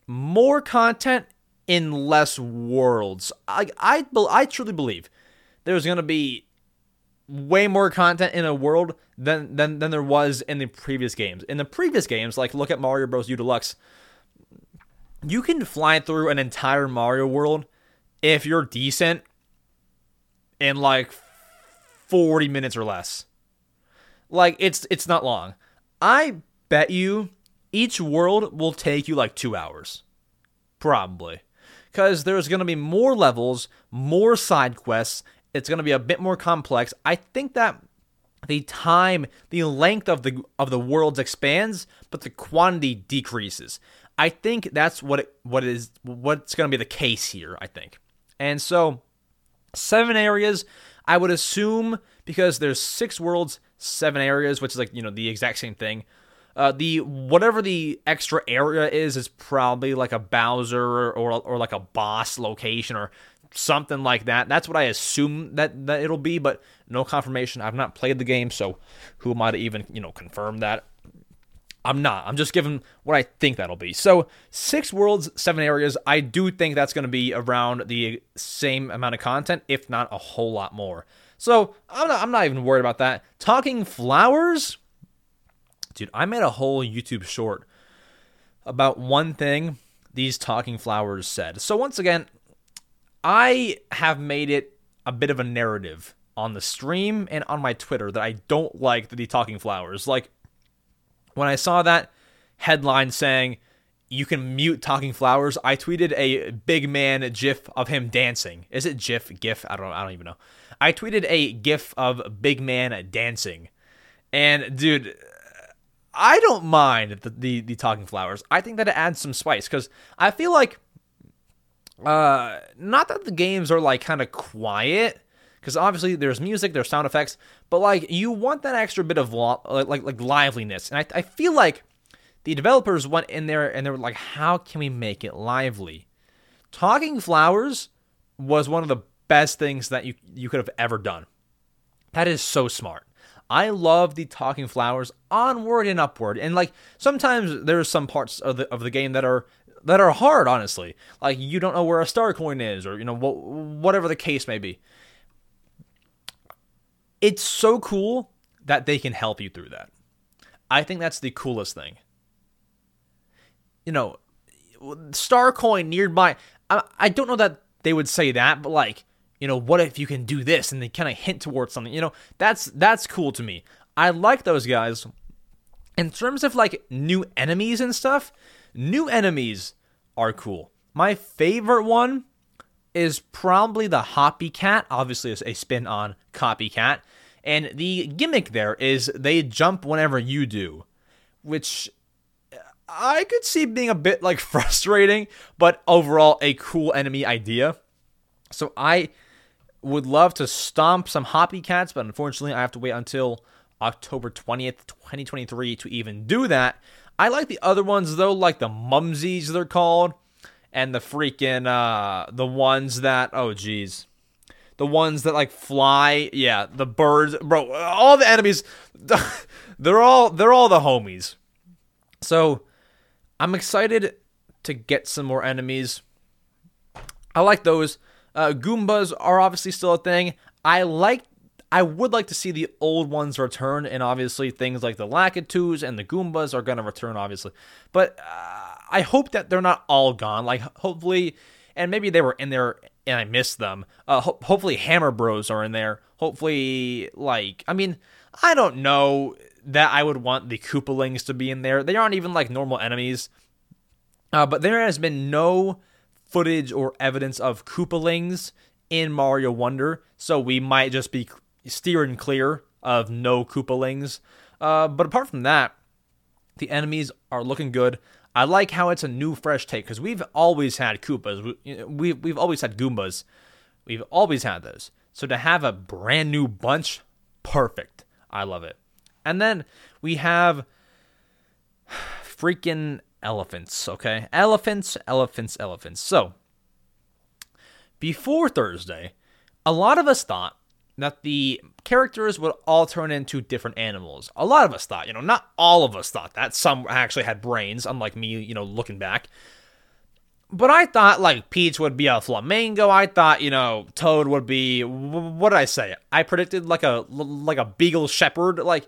more content in less worlds. I I I truly believe there's going to be way more content in a world than than than there was in the previous games. In the previous games, like look at Mario Bros. U Deluxe, you can fly through an entire Mario world if you're decent in like 40 minutes or less. Like it's it's not long. I bet you each world will take you like 2 hours. Probably. Cuz there's going to be more levels, more side quests, It's going to be a bit more complex. I think that the time, the length of the of the worlds expands, but the quantity decreases. I think that's what it, what is what's going to be the case here. I think, and so seven areas. I would assume because there's six worlds, seven areas, which is like you know the exact same thing. Uh, the whatever the extra area is is probably like a Bowser or, or, or like a boss location or something like that. That's what I assume that that it'll be, but no confirmation. I've not played the game, so who am I to even you know confirm that? I'm not. I'm just giving what I think that'll be. So six worlds, seven areas. I do think that's going to be around the same amount of content, if not a whole lot more. So I'm not. I'm not even worried about that. Talking flowers, dude. I made a whole YouTube short about one thing these talking flowers said. So once again, I have made it a bit of a narrative on the stream and on my Twitter that I don't like the talking flowers. Like when I saw that headline saying you can mute talking flowers, I tweeted a big man gif of him dancing. Is it gif? GIF? I don't. I don't even know. I tweeted a gif of big man dancing. And dude, I don't mind the, the, the talking flowers. I think that it adds some spice because I feel like uh, not that the games are like kind of quiet, because obviously there's music, there's sound effects, but like you want that extra bit of lo- like like liveliness, and I I feel like the developers went in there and they were like, how can we make it lively? Talking Flowers was one of the best things that you you could have ever done. That is so smart. I love the talking flowers onward and upward. And like sometimes there's some parts of the of the game that are that are hard, honestly. Like you don't know where a star coin is, or you know wh- whatever the case may be. It's so cool that they can help you through that. I think that's the coolest thing. You know, star coin nearby. I, I don't know that they would say that, but like, you know, what if you can do this and they kind of hint towards something? You know, that's that's cool to me. I like those guys. In terms of like new enemies and stuff, New enemies are cool. My favorite one is probably the Hoppycat. Obviously, it's a spin on Copycat. And the gimmick there is they jump whenever you do, which I could see being a bit like frustrating, but overall a cool enemy idea. So I would love to stomp some Hoppycats, but unfortunately I have to wait until October 20th, 2023 to even do that. I like the other ones though, like the Mumsies they're called, and the freaking uh the ones that oh geez. The ones that like fly, yeah, the birds, bro. All the enemies, they're all they're all the homies. So, I'm excited to get some more enemies. I like those. Uh, Goombas are obviously still a thing. I like I would like to see the old ones return, and obviously things like the Lakitus and the Goombas are going to return, obviously. But uh, I hope that they're not all gone. Like, hopefully, and maybe they were in there and I missed them. Uh, ho- hopefully, Hammer Bros are in there. Hopefully, like, I mean, I don't know that I would want the Koopalings to be in there. They aren't even like normal enemies. Uh, but there has been no footage or evidence of Koopalings in Mario Wonder, so we might just be steering clear of no Koopalings. Uh, but apart from that, the enemies are looking good. I like how it's a new, fresh take because we've always had Koopas. We, we, we've always had Goombas. We've always had those. So to have a brand new bunch, perfect. I love it. And then we have freaking elephants, okay? Elephants, elephants, elephants. So before Thursday, a lot of us thought that the characters would all turn into different animals. A lot of us thought, you know, not all of us thought that. Some actually had brains, unlike me, you know, looking back. But I thought like Peach would be a flamingo. I thought, you know, Toad would be what did I say? I predicted like a like a beagle shepherd. Like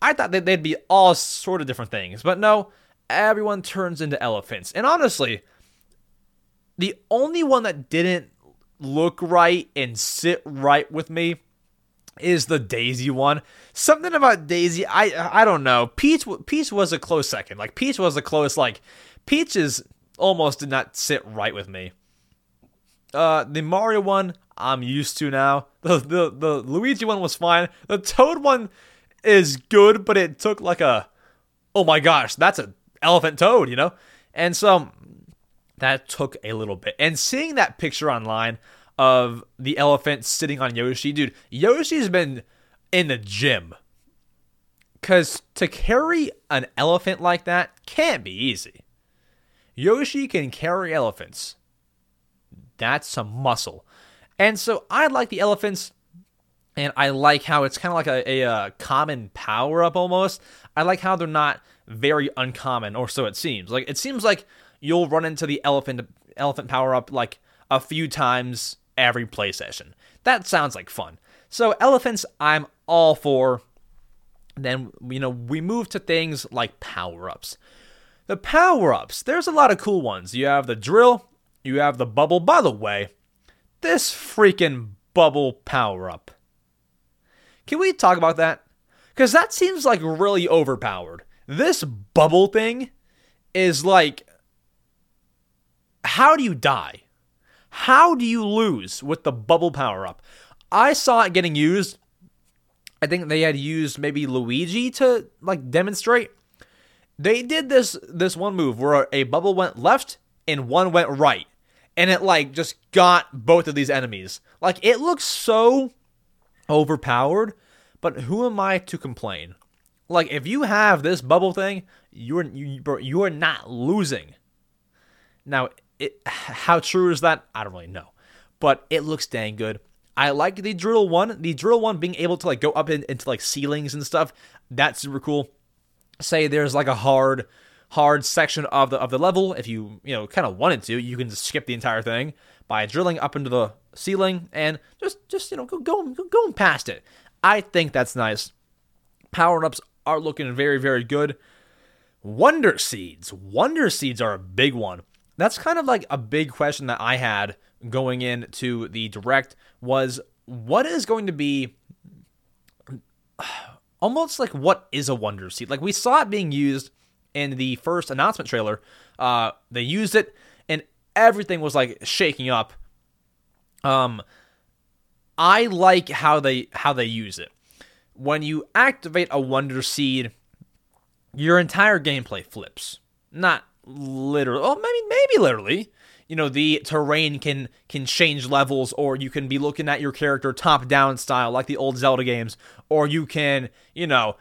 I thought that they'd be all sort of different things. But no, everyone turns into elephants. And honestly, the only one that didn't look right and sit right with me is the Daisy one. Something about Daisy, I I don't know. Peach Peach was a close second. Like Peach was a close like Peach is almost did not sit right with me. Uh, the Mario one, I'm used to now. The the the Luigi one was fine. The Toad one is good, but it took like a oh my gosh, that's an elephant toad, you know? And so that took a little bit. And seeing that picture online of the elephant sitting on Yoshi, dude, Yoshi's been in the gym. Cause to carry an elephant like that can't be easy. Yoshi can carry elephants. That's some muscle. And so I like the elephants, and I like how it's kind of like a, a, a common power up almost. I like how they're not very uncommon, or so it seems. Like it seems like you'll run into the elephant elephant power up like a few times every play session. That sounds like fun. So elephants, I'm all for. Then you know we move to things like power ups. The power ups, there's a lot of cool ones. You have the drill, you have the bubble. By the way, this freaking bubble power up. Can we talk about that? Because that seems like really overpowered. This bubble thing is like. How do you die? How do you lose with the bubble power up? I saw it getting used. I think they had used maybe Luigi to like demonstrate. They did this this one move where a bubble went left and one went right and it like just got both of these enemies. Like it looks so overpowered, but who am I to complain? Like if you have this bubble thing, you're you, you are not losing. Now, it, how true is that? I don't really know, but it looks dang good. I like the drill one. The drill one being able to like go up in, into like ceilings and stuff. That's super cool. Say there's like a hard hard section of the of the level. If you you know kind of wanted to, you can just skip the entire thing by drilling up into the ceiling and just just you know go going go, going past it. I think that's nice. Power ups are looking very very good. Wonder seeds, wonder seeds are a big one. That's kind of like a big question that I had going into the direct was what is going to be almost like what is a wonder seed? Like we saw it being used in the first announcement trailer, uh, they used it and everything was like shaking up. Um, I like how they how they use it. When you activate a Wonder Seed, your entire gameplay flips. Not literally, oh maybe maybe literally. You know the terrain can can change levels, or you can be looking at your character top down style like the old Zelda games, or you can you know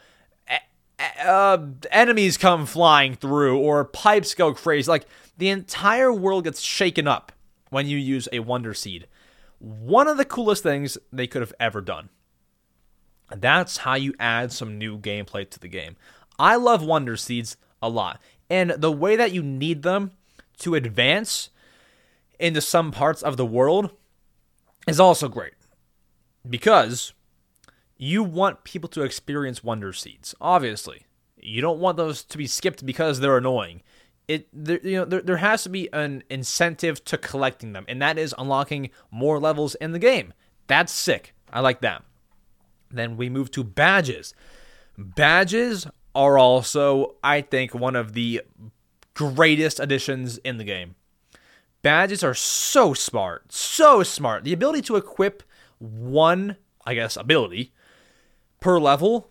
uh, enemies come flying through or pipes go crazy. Like the entire world gets shaken up when you use a Wonder Seed. One of the coolest things they could have ever done. That's how you add some new gameplay to the game. I love Wonder Seeds a lot. And the way that you need them to advance into some parts of the world is also great. Because you want people to experience Wonder Seeds, obviously. You don't want those to be skipped because they're annoying. It there, you know there, there has to be an incentive to collecting them, and that is unlocking more levels in the game. That's sick. I like that. Then we move to badges. Badges are also, I think, one of the greatest additions in the game. Badges are so smart, so smart. The ability to equip one, I guess, ability per level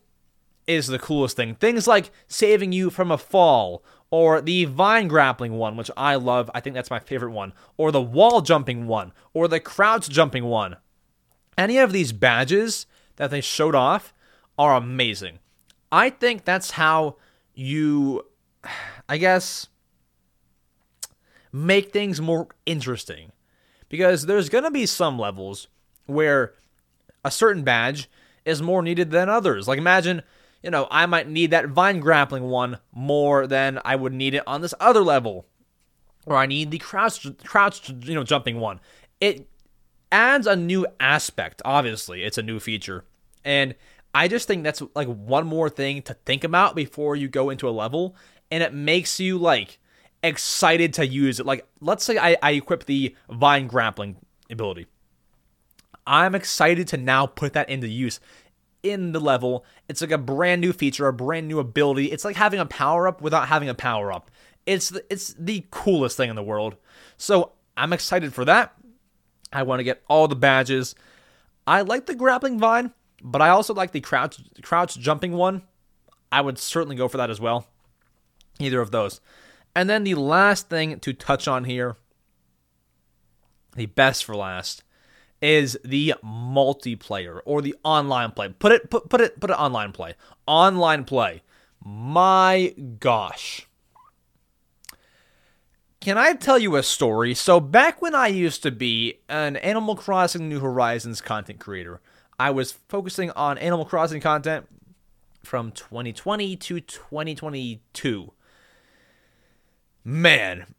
is the coolest thing. Things like saving you from a fall, or the vine grappling one, which I love. I think that's my favorite one, or the wall jumping one, or the crouch jumping one. Any of these badges that they showed off are amazing. I think that's how you, I guess, make things more interesting. Because there's going to be some levels where a certain badge is more needed than others. Like imagine, you know, I might need that vine grappling one more than I would need it on this other level. Or I need the crouch crouch you know jumping one. It adds a new aspect, obviously. It's a new feature. And I just think that's like one more thing to think about before you go into a level and it makes you like excited to use it. Like let's say I, I equip the vine grappling ability. I'm excited to now put that into use in the level. It's like a brand new feature, a brand new ability. It's like having a power up without having a power up. It's the, it's the coolest thing in the world. So I'm excited for that. I want to get all the badges. I like the grappling vine, but I also like the crouch crouch jumping one. I would certainly go for that as well. Either of those. And then the last thing to touch on here, the best for last, is the multiplayer or the online play. Put it put put it put it online play. Online play. My gosh. Can I tell you a story? So, back when I used to be an Animal Crossing New Horizons content creator, I was focusing on Animal Crossing content from 2020 to 2022. Man,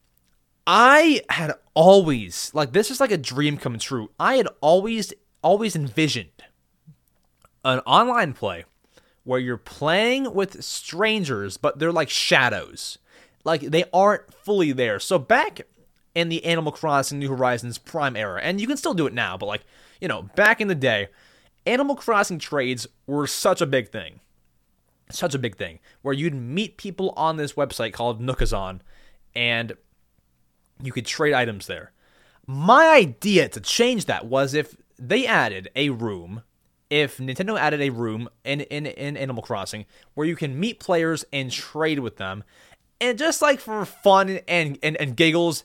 I had always, like, this is like a dream come true. I had always, always envisioned an online play where you're playing with strangers, but they're like shadows like they aren't fully there. So back in the Animal Crossing New Horizons Prime era, and you can still do it now, but like, you know, back in the day, Animal Crossing trades were such a big thing. Such a big thing. Where you'd meet people on this website called Nookazon and you could trade items there. My idea to change that was if they added a room, if Nintendo added a room in, in, in Animal Crossing where you can meet players and trade with them, and just like for fun and, and, and giggles,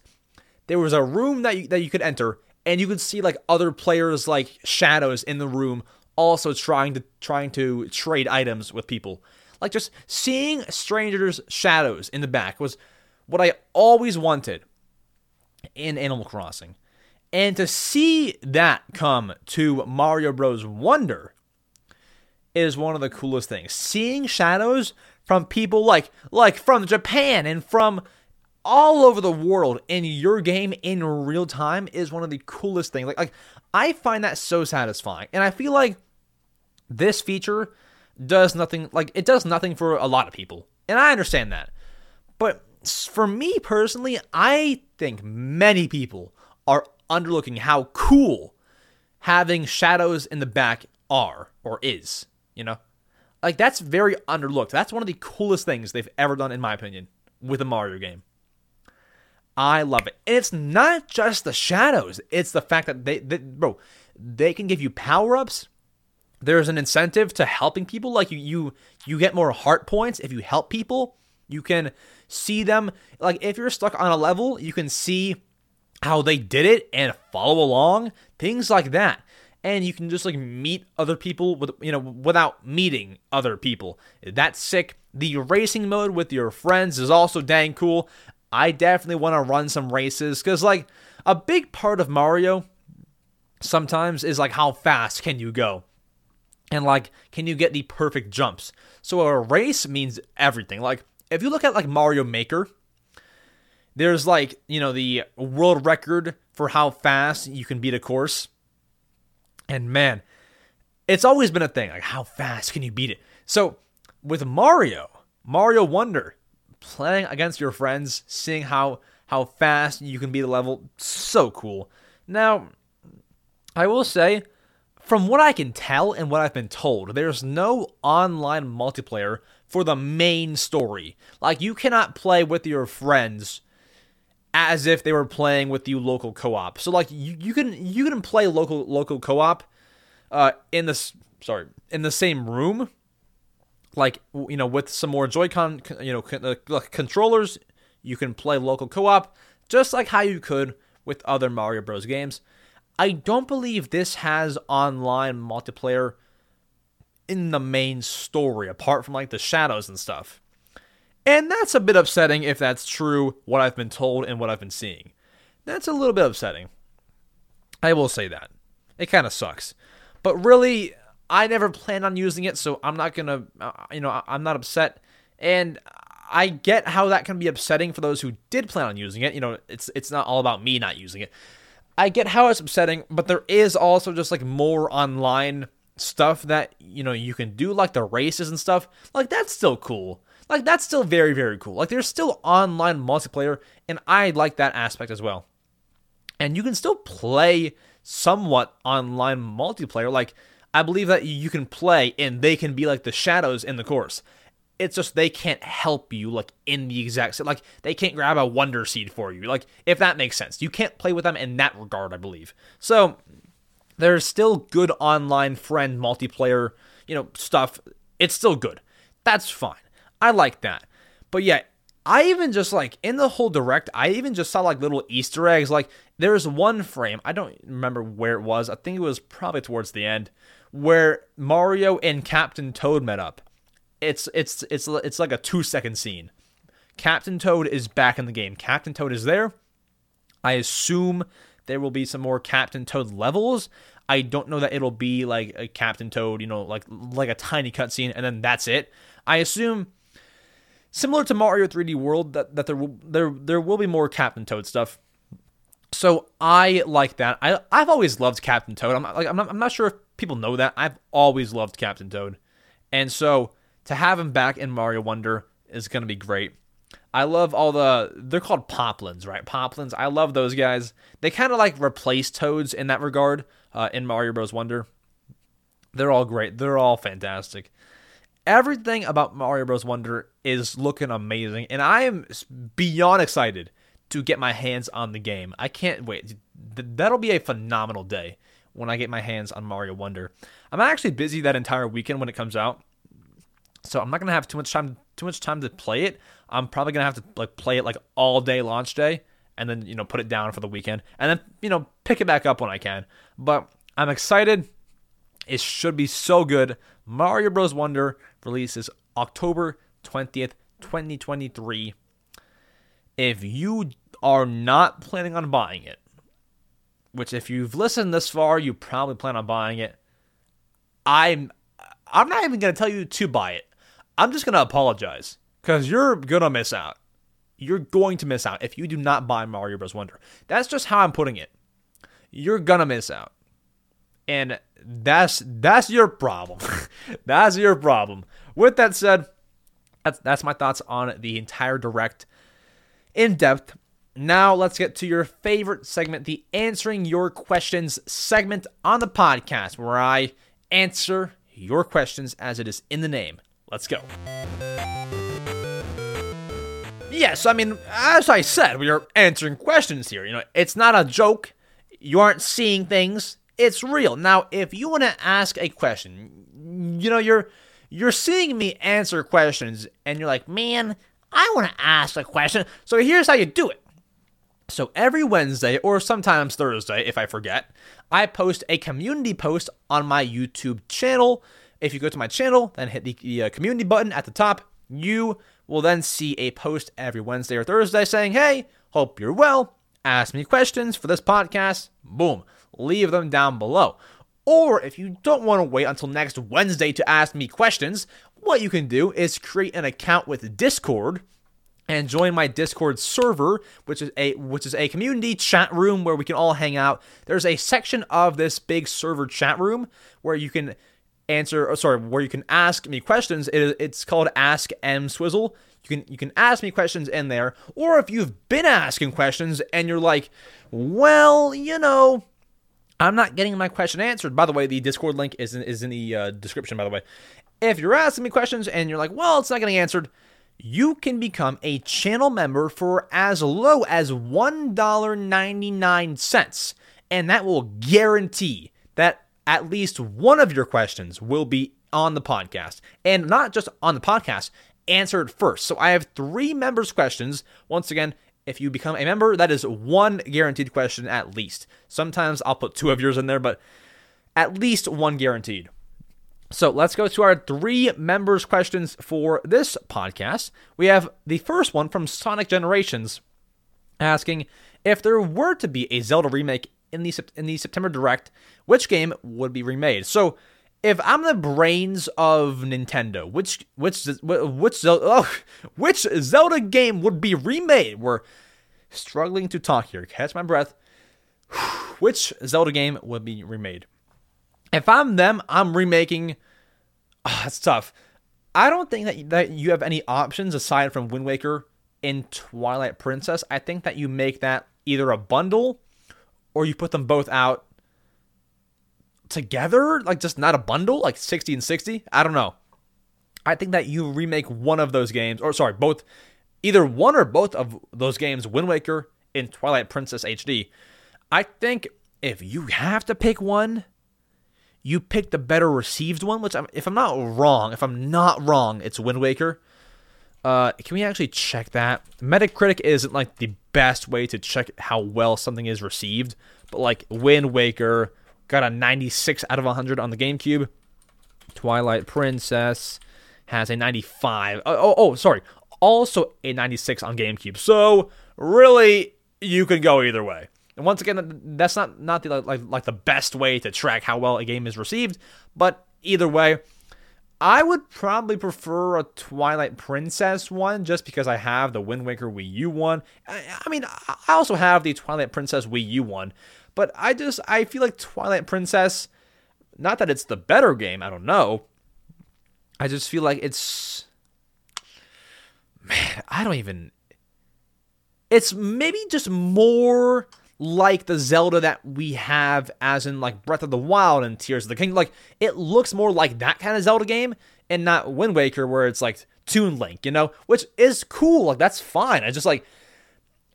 there was a room that you, that you could enter, and you could see like other players like shadows in the room, also trying to trying to trade items with people. Like just seeing strangers' shadows in the back was what I always wanted in Animal Crossing. And to see that come to Mario Bros. Wonder is one of the coolest things. Seeing shadows from people like like from Japan and from all over the world in your game in real time is one of the coolest things. Like like I find that so satisfying. And I feel like this feature does nothing like it does nothing for a lot of people. And I understand that. But for me personally, I think many people are underlooking how cool having shadows in the back are or is, you know? Like that's very underlooked. That's one of the coolest things they've ever done, in my opinion, with a Mario game. I love it. And it's not just the shadows. It's the fact that they, they bro, they can give you power ups. There's an incentive to helping people. Like you, you, you get more heart points if you help people. You can see them. Like if you're stuck on a level, you can see how they did it and follow along. Things like that and you can just like meet other people with you know without meeting other people. That's sick. The racing mode with your friends is also dang cool. I definitely want to run some races cuz like a big part of Mario sometimes is like how fast can you go? And like can you get the perfect jumps? So a race means everything. Like if you look at like Mario Maker, there's like, you know, the world record for how fast you can beat a course and man, it's always been a thing. Like, how fast can you beat it? So, with Mario, Mario Wonder, playing against your friends, seeing how how fast you can beat the level, so cool. Now, I will say, from what I can tell and what I've been told, there's no online multiplayer for the main story. Like, you cannot play with your friends as if they were playing with you local co-op. So like you, you can you can play local local co-op uh in this sorry, in the same room like you know with some more Joy-Con you know uh, controllers, you can play local co-op just like how you could with other Mario Bros games. I don't believe this has online multiplayer in the main story apart from like the shadows and stuff. And that's a bit upsetting if that's true, what I've been told and what I've been seeing. That's a little bit upsetting. I will say that. It kind of sucks. But really, I never planned on using it, so I'm not to, uh, you know, I'm not upset. And I get how that can be upsetting for those who did plan on using it. You know, it's it's not all about me not using it. I get how it's upsetting, but there is also just like more online stuff that, you know, you can do like the races and stuff. Like that's still cool. Like that's still very very cool. Like there's still online multiplayer and I like that aspect as well. And you can still play somewhat online multiplayer like I believe that you can play and they can be like the shadows in the course. It's just they can't help you like in the exact like they can't grab a wonder seed for you. Like if that makes sense. You can't play with them in that regard, I believe. So there's still good online friend multiplayer, you know, stuff. It's still good. That's fine. I like that. But yeah, I even just like in the whole direct, I even just saw like little Easter eggs. Like there's one frame, I don't remember where it was. I think it was probably towards the end, where Mario and Captain Toad met up. It's it's it's it's like a two second scene. Captain Toad is back in the game. Captain Toad is there. I assume there will be some more Captain Toad levels. I don't know that it'll be like a Captain Toad, you know, like like a tiny cutscene, and then that's it. I assume similar to Mario 3D World that, that there will there there will be more Captain Toad stuff. So I like that. I I've always loved Captain Toad. I'm like I'm not, I'm not sure if people know that. I've always loved Captain Toad, and so to have him back in Mario Wonder is gonna be great. I love all the they're called Poplins, right? Poplins. I love those guys. They kind of like replace Toads in that regard uh, in Mario Bros. Wonder. They're all great. They're all fantastic everything about Mario Bros. Wonder is looking amazing, and I am beyond excited to get my hands on the game. I can't wait. That'll be a phenomenal day when I get my hands on Mario Wonder. I'm actually busy that entire weekend when it comes out, so I'm not gonna have too much time too much time to play it. I'm probably gonna have to like play it like all day launch day, and then you know put it down for the weekend, and then you know pick it back up when I can. But I'm excited. It should be so good. Mario Bros. Wonder releases October 20th, 2023. If you are not planning on buying it, which if you've listened this far, you probably plan on buying it. I'm I'm not even going to tell you to buy it. I'm just going to apologize cuz you're going to miss out. You're going to miss out if you do not buy Mario Bros Wonder. That's just how I'm putting it. You're going to miss out. And that's that's your problem. that's your problem. With that said, that's that's my thoughts on the entire direct in depth. Now let's get to your favorite segment, the answering your questions segment on the podcast, where I answer your questions as it is in the name. Let's go. Yes, I mean, as I said, we are answering questions here. You know, it's not a joke. You aren't seeing things it's real. Now, if you want to ask a question, you know, you're you're seeing me answer questions and you're like, "Man, I want to ask a question." So here's how you do it. So every Wednesday or sometimes Thursday if I forget, I post a community post on my YouTube channel. If you go to my channel, then hit the, the uh, community button at the top, you will then see a post every Wednesday or Thursday saying, "Hey, hope you're well. Ask me questions for this podcast." Boom leave them down below. Or if you don't want to wait until next Wednesday to ask me questions, what you can do is create an account with Discord and join my Discord server, which is a which is a community chat room where we can all hang out. There's a section of this big server chat room where you can answer, or sorry, where you can ask me questions. It, it's called Ask EmSwizzle. You can you can ask me questions in there, or if you've been asking questions and you're like, well, you know, I'm not getting my question answered. By the way, the Discord link is in, is in the uh, description, by the way. If you're asking me questions and you're like, well, it's not getting answered, you can become a channel member for as low as $1.99. And that will guarantee that at least one of your questions will be on the podcast. And not just on the podcast, answered first. So I have three members' questions. Once again, if you become a member, that is one guaranteed question at least. Sometimes I'll put two of yours in there, but at least one guaranteed. So let's go to our three members' questions for this podcast. We have the first one from Sonic Generations asking if there were to be a Zelda remake in the in the September Direct, which game would be remade? So if I'm the brains of Nintendo, which which which Zelda, oh, which Zelda game would be remade? We're struggling to talk here. Catch my breath. Which Zelda game would be remade? If I'm them, I'm remaking. Oh, that's tough. I don't think that that you have any options aside from Wind Waker in Twilight Princess. I think that you make that either a bundle or you put them both out together, like just not a bundle, like 60 and 60. I don't know. I think that you remake one of those games, or sorry, both, either one or both of those games, Wind Waker and Twilight Princess HD. I think if you have to pick one, you pick the better received one. Which, I'm, if I'm not wrong, if I'm not wrong, it's Wind Waker. Uh, can we actually check that? Metacritic isn't like the best way to check how well something is received, but like Wind Waker got a 96 out of 100 on the GameCube. Twilight Princess has a 95. Oh, oh, oh, sorry. Also a 96 on GameCube. So really, you could go either way. And once again, that's not not the like like the best way to track how well a game is received, but either way, I would probably prefer a Twilight Princess one just because I have the Wind Waker Wii U one. I, I mean, I also have the Twilight Princess Wii U one, but I just I feel like Twilight Princess, not that it's the better game, I don't know. I just feel like it's man, I don't even it's maybe just more like the Zelda that we have as in like Breath of the Wild and Tears of the Kingdom. Like it looks more like that kind of Zelda game and not Wind Waker where it's like Toon Link, you know, which is cool. Like that's fine. I just like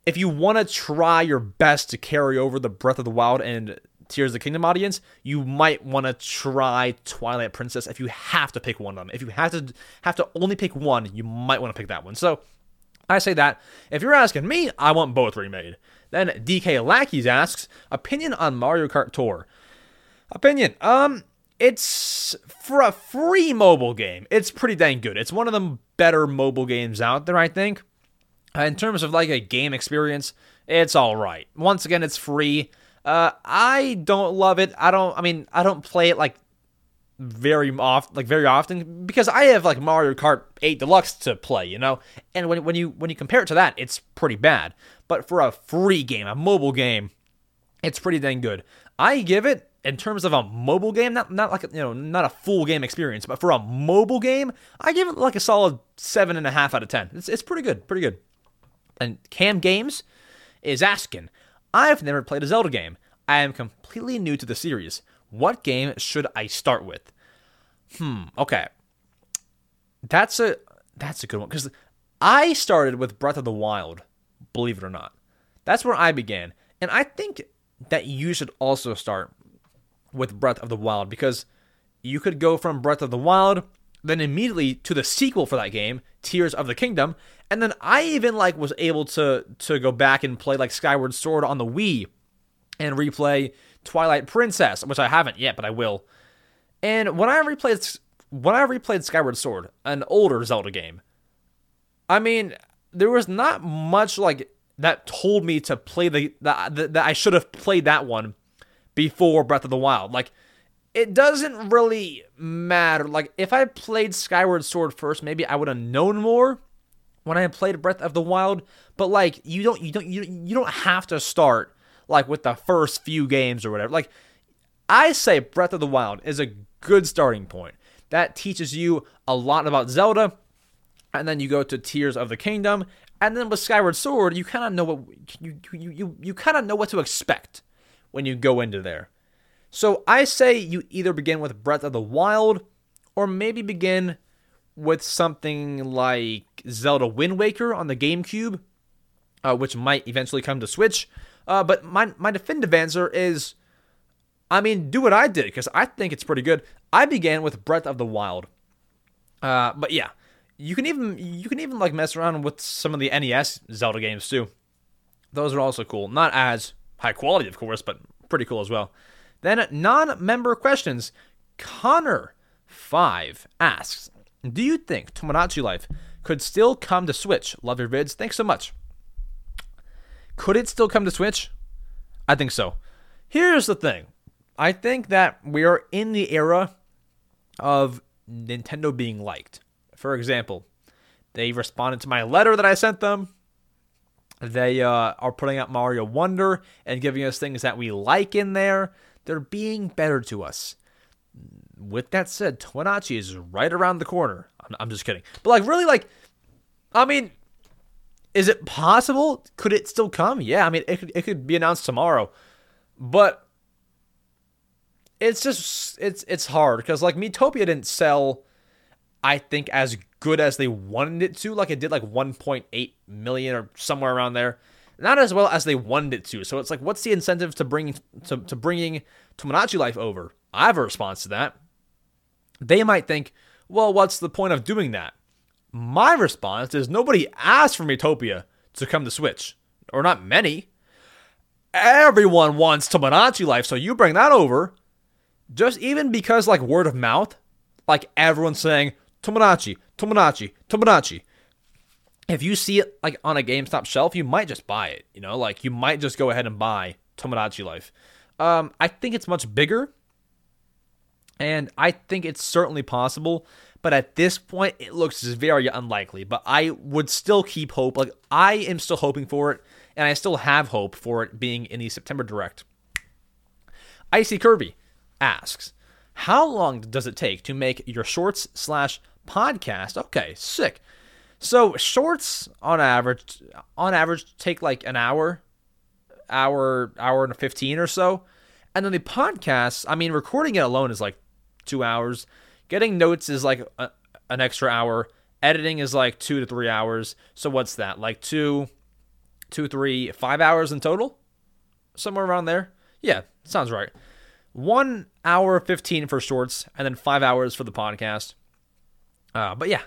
if you want to try your best to carry over the Breath of the Wild and Tears of the Kingdom audience, you might want to try Twilight Princess if you have to pick one of them. If you have to have to only pick one, you might want to pick that one. So I say that. If you're asking me, I want both remade. Then DK Lackeys asks, opinion on Mario Kart Tour. Opinion. Um, it's for a free mobile game. It's pretty dang good. It's one of the better mobile games out there, I think. In terms of like a game experience, it's all right. Once again, it's free. Uh, I don't love it. I don't. I mean, I don't play it like very often, like very often, because I have like Mario Kart 8 Deluxe to play, you know. And when when you when you compare it to that, it's pretty bad. But for a free game, a mobile game, it's pretty dang good. I give it in terms of a mobile game, not not like you know, not a full game experience, but for a mobile game, I give it like a solid seven and a half out of ten. It's it's pretty good, pretty good. And Cam Games is asking, I've never played a Zelda game. I am completely new to the series. What game should I start with? Hmm, okay. That's a that's a good one cuz I started with Breath of the Wild, believe it or not. That's where I began. And I think that you should also start with Breath of the Wild because you could go from Breath of the Wild then immediately to the sequel for that game, Tears of the Kingdom, and then I even like was able to to go back and play like Skyward Sword on the Wii and replay Twilight Princess, which I haven't yet, but I will. And when I replayed when I replayed Skyward Sword, an older Zelda game, I mean, there was not much like that told me to play the that, I should have played that one before Breath of the Wild. Like it doesn't really matter. Like if I played Skyward Sword first, maybe I would have known more when I played Breath of the Wild. But like you don't you don't you, you don't have to start like with the first few games or whatever. Like I say Breath of the Wild is a good starting point. That teaches you a lot about Zelda. And then you go to Tears of the Kingdom, and then with Skyward Sword, you kind of know what you you you, you kind of know what to expect when you go into there. So I say you either begin with Breath of the Wild or maybe begin with something like Zelda Wind Waker on the GameCube, uh, which might eventually come to Switch. Uh, but my my definitive answer is, I mean, do what I did because I think it's pretty good. I began with Breath of the Wild, uh, but yeah, you can even you can even like mess around with some of the NES Zelda games too. Those are also cool. Not as high quality, of course, but pretty cool as well. Then non-member questions. Connor five asks, "Do you think Tomodachi Life could still come to Switch? Love your vids. Thanks so much." Could it still come to Switch? I think so. Here's the thing. I think that we are in the era of Nintendo being liked. For example, they responded to my letter that I sent them. They uh, are putting out Mario Wonder and giving us things that we like in there. They're being better to us. With that said, Tomodachi is right around the corner. I'm, I'm just kidding. But, like, really, like, I mean, is it possible? Could it still come? Yeah, I mean, it could, it could be announced tomorrow. But it's just, it's, it's hard because, like, Miitopia didn't sell I think, as good as they wanted it to. Like it did like 1.8 million or somewhere around there. Not as well as they wanted it to. So it's like, what's the incentive to bring to, to bringing Tomodachi Life over? I have a response to that. They might think, well, what's the point of doing that? My response is nobody asked for Miitopia to come to Switch, or not many. Everyone wants Tomodachi Life, so you bring that over. Just even because, like, word of mouth, like everyone's saying, Tomodachi, Tomodachi, Tomodachi. If you see it like on a GameStop shelf, you might just buy it. You know, like you might just go ahead and buy Tomodachi Life. Um, I think it's much bigger, and I think it's certainly possible. But at this point, it looks very unlikely. But I would still keep hope. Like I am still hoping for it, and I still have hope for it being in the September Direct. Icy Kirby asks, "How long does it take to make your shorts slash podcast?" Okay, sick. So shorts on average, on average, take like an hour, hour, hour and fifteen or so, and then the podcast. I mean, recording it alone is like two hours. Getting notes is like a, an extra hour. Editing is like two to three hours. So what's that? Like two, two, three, five hours in total? Somewhere around there. Yeah, sounds right. One hour fifteen for shorts, and then five hours for the podcast. Uh, but yeah,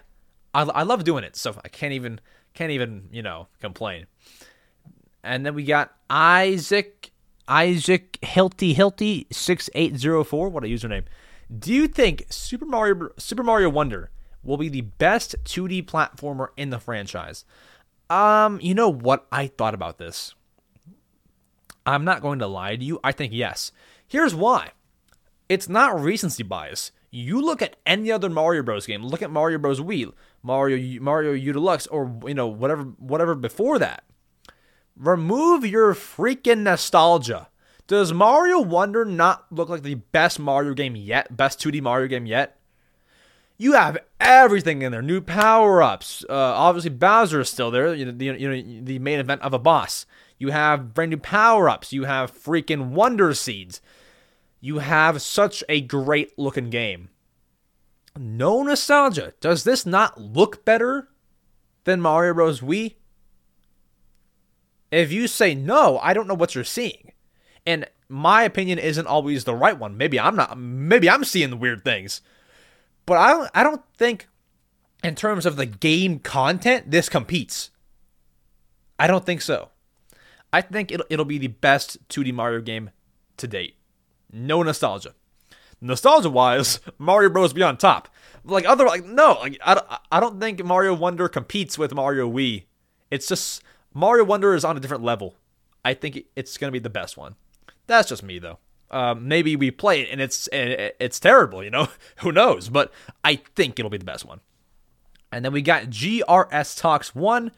I, I love doing it, so I can't even can't even you know complain. And then we got Isaac Isaac Hilty Hilty six eight zero four. What a username! Do you think Super Mario Super Mario Wonder will be the best 2D platformer in the franchise? Um, you know what? I thought about this. I'm not going to lie to you. I think yes. Here's why. It's not recency bias. You look at any other Mario Bros game. Look at Mario Bros Wii, Mario Mario U Deluxe, or you know whatever whatever before that. Remove your freaking nostalgia. Does Mario Wonder not look like the best Mario game yet? Best 2D Mario game yet? You have everything in there. New power ups. Uh, obviously, Bowser is still there. You know, the, you know, the main event of a boss. You have brand new power ups. You have freaking Wonder Seeds. You have such a great looking game. No nostalgia. Does this not look better than Mario Bros. Wii? If you say no, I don't know what you're seeing and my opinion isn't always the right one. Maybe I'm not. Maybe I'm seeing the weird things, but I don't. I don't think, in terms of the game content, this competes. I don't think so. I think it'll it'll be the best 2D Mario game to date. No nostalgia. Nostalgia wise, Mario Bros. be on top. Like other like no, like I, I don't think Mario Wonder competes with Mario Wii. It's just Mario Wonder is on a different level. I think it's gonna be the best one. That's just me though. Um, maybe we play it and it's it's terrible, you know. Who knows? But I think it'll be the best one. And then we got GRS Talks One.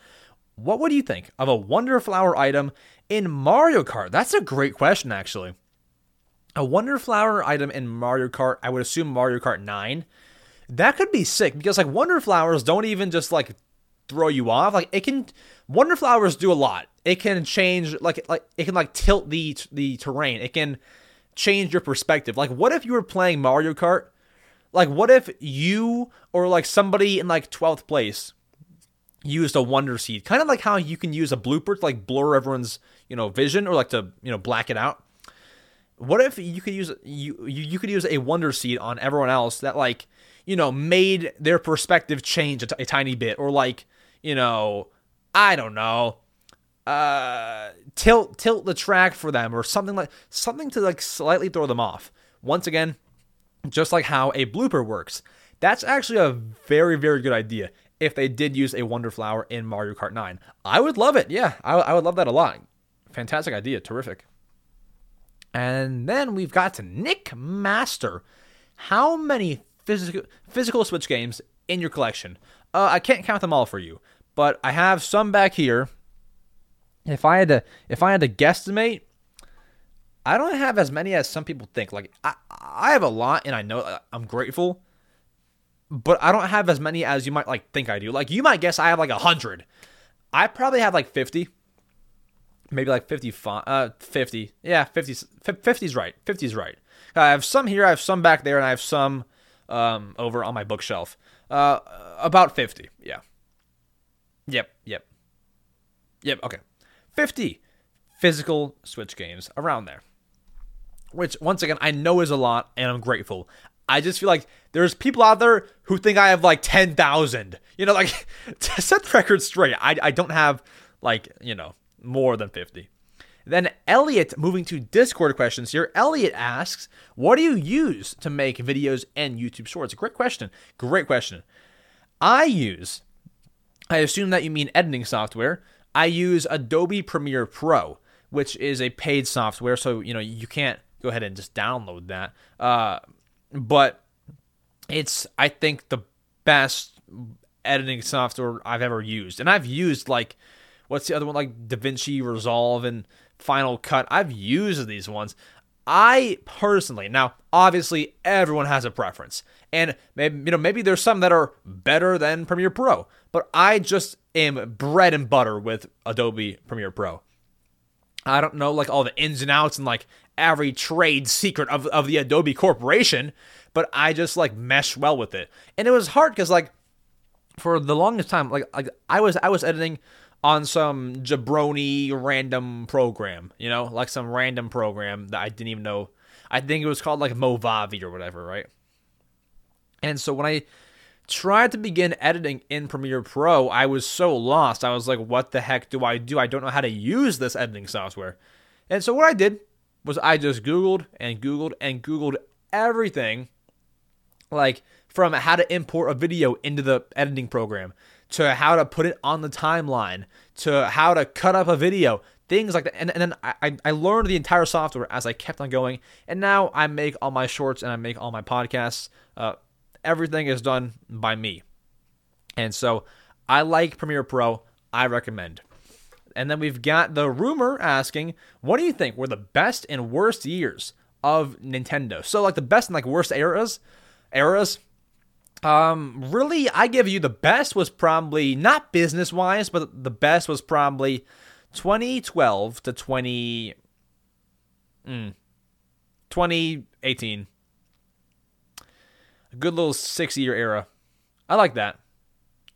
What would you think of a Wonder Flower item in Mario Kart? That's a great question, actually. A Wonder Flower item in Mario Kart. I would assume Mario Kart Nine. That could be sick because like Wonder Flowers don't even just like throw you off. Like it can Wonder Flowers do a lot it can change like like it can like tilt the the terrain. It can change your perspective. Like what if you were playing Mario Kart? Like what if you or like somebody in like 12th place used a wonder seed? Kind of like how you can use a blooper to like blur everyone's, you know, vision or like to, you know, black it out. What if you could use you you, could use a wonder seed on everyone else that like, you know, made their perspective change a, t- a tiny bit or like, you know, I don't know, uh, tilt tilt the track for them or something like something to like slightly throw them off. Once again, just like how a blooper works. That's actually a very very good idea. If they did use a Wonder Flower in Mario Kart 9, I would love it. Yeah, I, I would love that a lot. Fantastic idea, terrific. And then we've got to Nick Master. How many physical physical Switch games in your collection? Uh, I can't count them all for you, but I have some back here if I had to if I had to guesstimate, I don't have as many as some people think. Like I I have a lot and I know I'm grateful, but I don't have as many as you might like think I do. Like you might guess I have like a hundred. I probably have like fifty. Maybe like 55, uh, 50. Yeah, 50, 50's right. 50's right. I have some here, I have some back there, and I have some um, over on my bookshelf. Uh, about 50. Yeah. Yep. Yep. Yep. Okay. 50 physical Switch games around there. Which, once again, I know is a lot, and I'm grateful. I just feel like there's people out there who think I have like 10,000. You know, like, to set the record straight, I, I don't have like, you know, more than 50. Then Elliot, moving to Discord questions here. Elliot asks, "What do you use to make videos and YouTube Shorts?" Great question. Great question. I use, I assume that you mean editing software. I use Adobe Premiere Pro, which is a paid software, so you know you can't go ahead and just download that. Uh, but it's I think the best editing software I've ever used, and I've used like what's the other one like DaVinci Resolve and Final Cut. I've used these ones. I personally, now obviously everyone has a preference, and maybe you know maybe there's some that are better than Premiere Pro, but I just am bread and butter with Adobe Premiere Pro. I don't know like all the ins and outs and like every trade secret of, of the Adobe Corporation, but I just like mesh well with it. And it was hard because like for the longest time, like, like I was I was editing on some jabroni random program, you know, like some random program that I didn't even know. I think it was called like Movavi or whatever, right? And so when I tried to begin editing in Premiere Pro, I was so lost. I was like, what the heck do I do? I don't know how to use this editing software. And so what I did was I just Googled and Googled and Googled everything, like from how to import a video into the editing program to how to put it on the timeline to how to cut up a video things like that. And, and then I, I learned the entire software as i kept on going. And now i make all my shorts and i make all my podcasts. Uh, everything is done by me. And so i like premiere pro. I recommend. And then we've got the rumor asking what do you think were the best and worst years of nintendo? So like the best and like worst eras eras um, really, I give you the best was probably not business wise, but the best was probably 2012 to 20, mm, 2018. A good little six year era. I like that.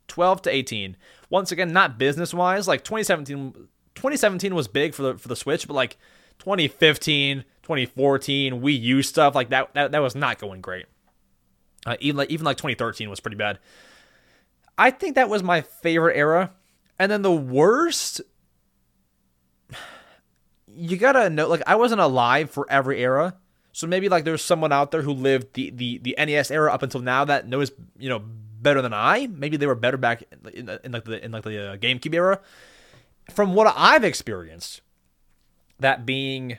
12 to 18. Once again, not business wise. Like 2017, 2017 was big for the for the Switch, but like 2015, 2014, Wii U stuff like that, that, that was not going great. Uh, even like even like 2013 was pretty bad. I think that was my favorite era, and then the worst. You gotta know, like I wasn't alive for every era, so maybe like there's someone out there who lived the the the NES era up until now that knows you know better than I. Maybe they were better back in, in, in like the in like the uh, GameCube era. From what I've experienced, that being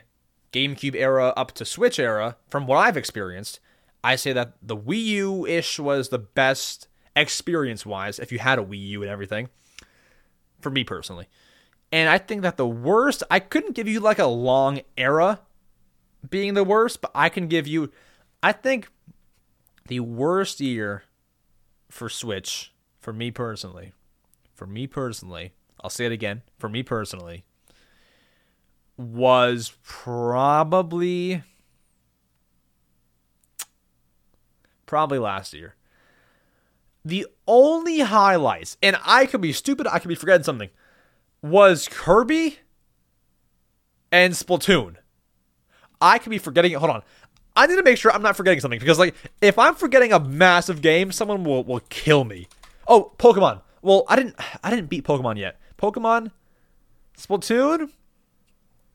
GameCube era up to Switch era, from what I've experienced, I say that the Wii U ish was the best experience wise if you had a Wii U and everything, for me personally. And I think that the worst, I couldn't give you like a long era being the worst, but I can give you, I think the worst year for Switch, for me personally, for me personally, I'll say it again, for me personally, was probably probably last year. The only highlights, and I could be stupid, I could be forgetting something, was Kirby and Splatoon. I could be forgetting it. Hold on. I need to make sure I'm not forgetting something because, like, if I'm forgetting a massive game, someone will, will kill me. Oh, Pokemon. Well, I didn't I didn't beat Pokemon yet. Pokemon, Splatoon,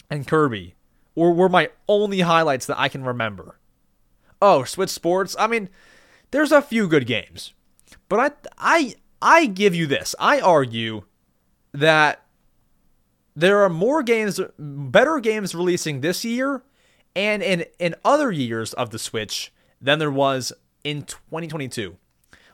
and Kirby were, were my only highlights that I can remember oh, Switch Sports. I mean, there's a few good games, but I I I give you this. I argue that there are more games, better games releasing this year and in in other years of the Switch than there was in 2022.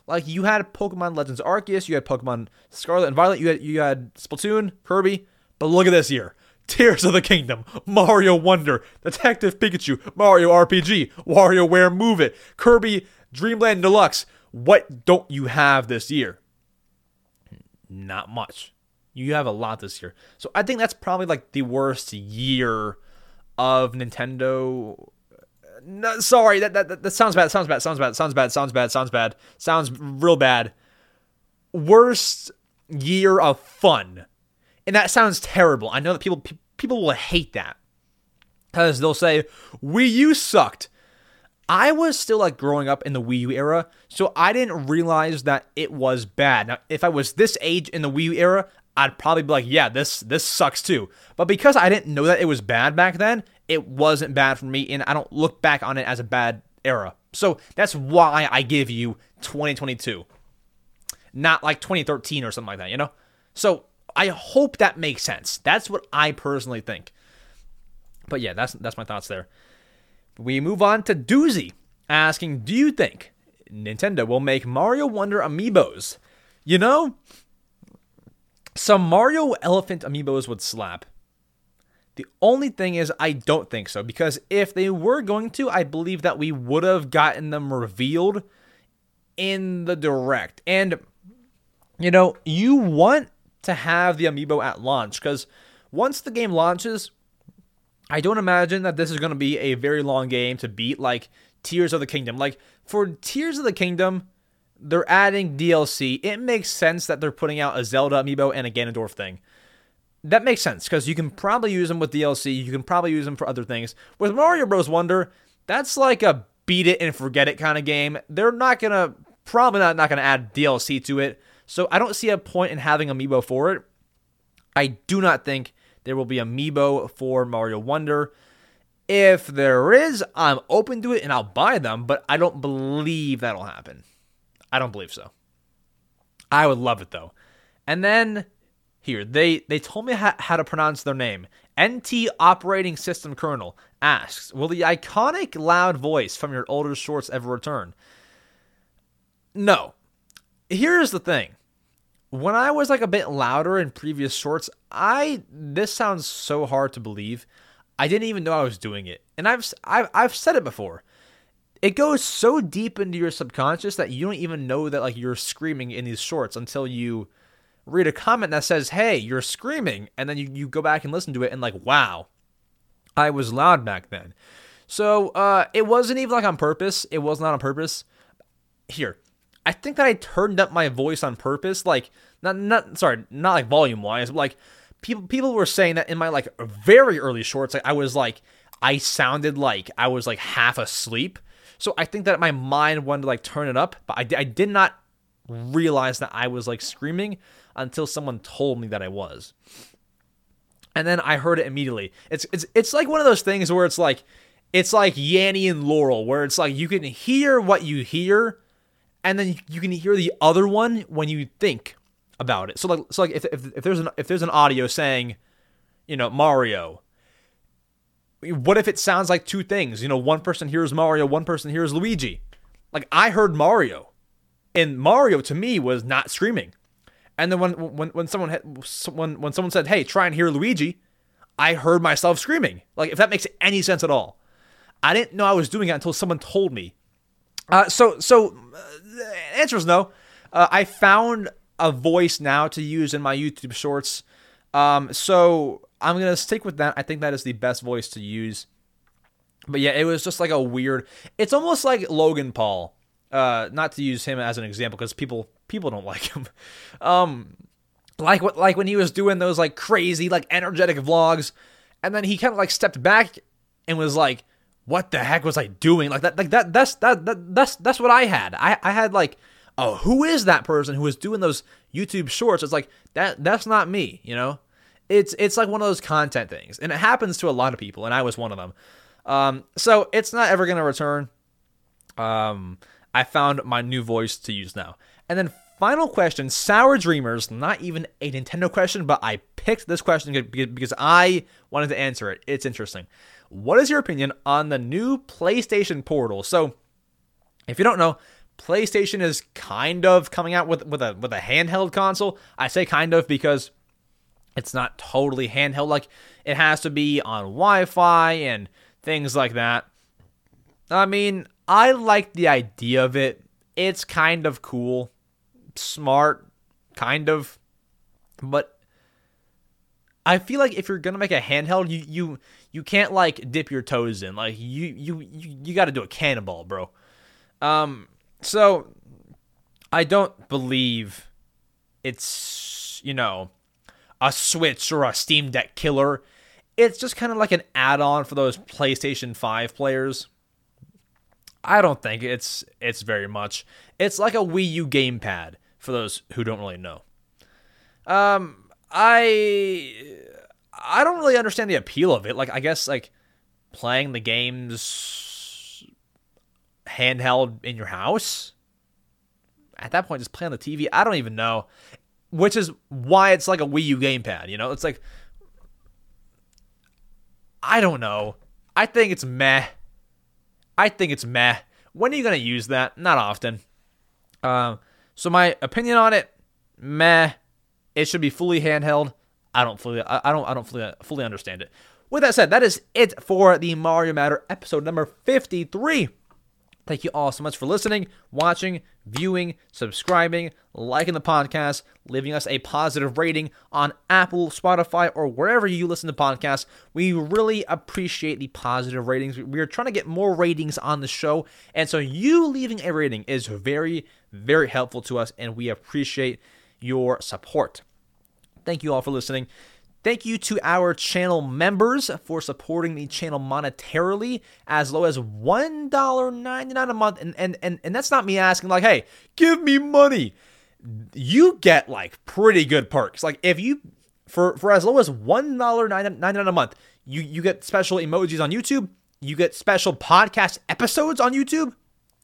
Like you had Pokemon Legends Arceus, you had Pokemon Scarlet and Violet, you had you had Splatoon, Kirby, but look at this year. Tears of the Kingdom, Mario Wonder, Detective Pikachu, Mario RPG, WarioWare Move It, Kirby Dreamland Deluxe. What don't you have this year? Not much. You have a lot this year. So I think that's probably like the worst year of Nintendo no, sorry, that, that that sounds bad. Sounds bad. Sounds bad. Sounds bad. Sounds bad. Sounds bad. Sounds real bad. Worst year of fun, and that sounds terrible. I know that people people will hate that because they'll say Wii U sucked. I was still like growing up in the Wii U era, so I didn't realize that it was bad. Now, if I was this age in the Wii U era, I'd probably be like, yeah, this this sucks too. But because I didn't know that it was bad back then, it wasn't bad for me, and I don't look back on it as a bad era. So that's why I give you 2022, not like 2013 or something like that, you know? So I hope that makes sense. That's what I personally think. But yeah, that's that's my thoughts there. We move on to Doozy asking, "Do you think Nintendo will make Mario Wonder amiibos?" You know, some Mario Elephant amiibos would slap. The only thing is, I don't think so because if they were going to, I believe that we would have gotten them revealed in the direct. And you know, you want to have the amiibo at launch because once the game launches, I don't imagine that this is going to be a very long game to beat like Tears of the Kingdom. Like for Tears of the Kingdom, they're adding DLC. It makes sense that they're putting out a Zelda amiibo and a Ganondorf thing. That makes sense because you can probably use them with DLC. You can probably use them for other things. With Mario Bros. Wonder, that's like a beat it and forget it kind of game. They're not gonna probably not, not gonna add DLC to it. So I don't see a point in having amiibo for it. I do not think there will be amiibo for Mario Wonder. If there is, I'm open to it and I'll buy them, but I don't believe that'll happen. I don't believe so. I would love it though. And then here, they they told me how, how to pronounce their name. NT Operating System Kernel asks, "Will the iconic loud voice from your older shorts ever return?" No. Here's the thing when I was like a bit louder in previous shorts, I this sounds so hard to believe. I didn't even know I was doing it. And I've I've I've said it before. It goes so deep into your subconscious that you don't even know that like you're screaming in these shorts until you read a comment that says, "Hey, you're screaming." And then you you go back and listen to it and like, "Wow. I was loud back then." So, uh it wasn't even like on purpose. It was not on purpose. Here, I think that I turned up my voice on purpose, like not not sorry, not like volume wise, but like people people were saying that in my like very early shorts, like I was like I sounded like I was like half asleep. So I think that my mind wanted to like turn it up, but I, I did not realize that I was like screaming until someone told me that I was. And then I heard it immediately. It's it's it's like one of those things where it's like it's like Yanny and Laurel, where it's like you can hear what you hear, and then you can hear the other one when you think about it. So like, so like if, if, if there's an if there's an audio saying, you know, Mario. What if it sounds like two things? You know, one person hears Mario, one person hears Luigi. Like I heard Mario, and Mario to me was not screaming. And then when when when someone had, when when someone said, "Hey, try and hear Luigi," I heard myself screaming. Like if that makes any sense at all. I didn't know I was doing it until someone told me. Uh, so so uh, answer is no. Uh, I found a voice now to use in my YouTube shorts. Um, so I'm gonna stick with that. I think that is the best voice to use. But yeah, it was just like a weird. It's almost like Logan Paul. Uh, not to use him as an example because people people don't like him. Um, like what like when he was doing those like crazy like energetic vlogs, and then he kind of like stepped back and was like, what the heck was I doing? Like that, like that, that's that, that that's that's what I had. I I had like, oh, who is that person who was doing those YouTube shorts? It's like that that's not me, you know. It's it's like one of those content things, and it happens to a lot of people, and I was one of them. Um, so it's not ever gonna return. Um, I found my new voice to use now, and then final question, Sour Dreamers. Not even a Nintendo question, but I picked this question because I wanted to answer it. It's interesting. What is your opinion on the new PlayStation Portal? So, if you don't know, PlayStation is kind of coming out with with a with a handheld console. I say kind of because it's not totally handheld. Like it has to be on Wi-Fi and things like that. I mean, I like the idea of it. It's kind of cool, smart, kind of, but I feel like if you're gonna make a handheld, you you you can't like dip your toes in. Like you you you, you got to do a cannonball, bro. Um, so I don't believe it's you know a Switch or a Steam Deck killer. It's just kind of like an add-on for those PlayStation 5 players. I don't think it's it's very much. It's like a Wii U gamepad for those who don't really know. Um, I I don't really understand the appeal of it. Like I guess like playing the games handheld in your house. At that point, just play on the TV. I don't even know, which is why it's like a Wii U gamepad. You know, it's like I don't know. I think it's meh. I think it's meh. When are you gonna use that? Not often. Um, so my opinion on it, meh. It should be fully handheld. I don't fully, I don't, I don't fully, fully understand it. With that said, that is it for the Mario Matter episode number 53. Thank you all so much for listening, watching, viewing, subscribing, liking the podcast, leaving us a positive rating on Apple, Spotify, or wherever you listen to podcasts. We really appreciate the positive ratings. We are trying to get more ratings on the show, and so you leaving a rating is very, very helpful to us, and we appreciate your support. Thank you all for listening. Thank you to our channel members for supporting the channel monetarily as low as $1.99 a month. And, and, and, and that's not me asking, like, hey, give me money. You get like pretty good perks. Like, if you, for, for as low as $1.99 a month, you, you get special emojis on YouTube, you get special podcast episodes on YouTube,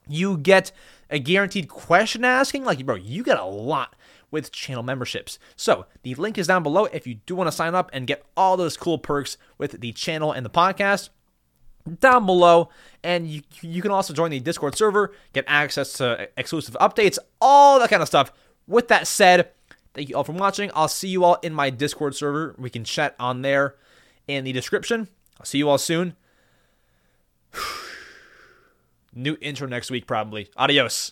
you get a guaranteed question asking. Like, bro, you get a lot with channel memberships. So the link is down below if you do want to sign up and get all those cool perks with the channel and the podcast. Down below and you, you can also join the discord server get access to exclusive updates all that kind of stuff. With that said thank you all for watching. I'll see you all in my discord server. We can chat on there in the description. I'll see you all soon. New intro next week probably. Adios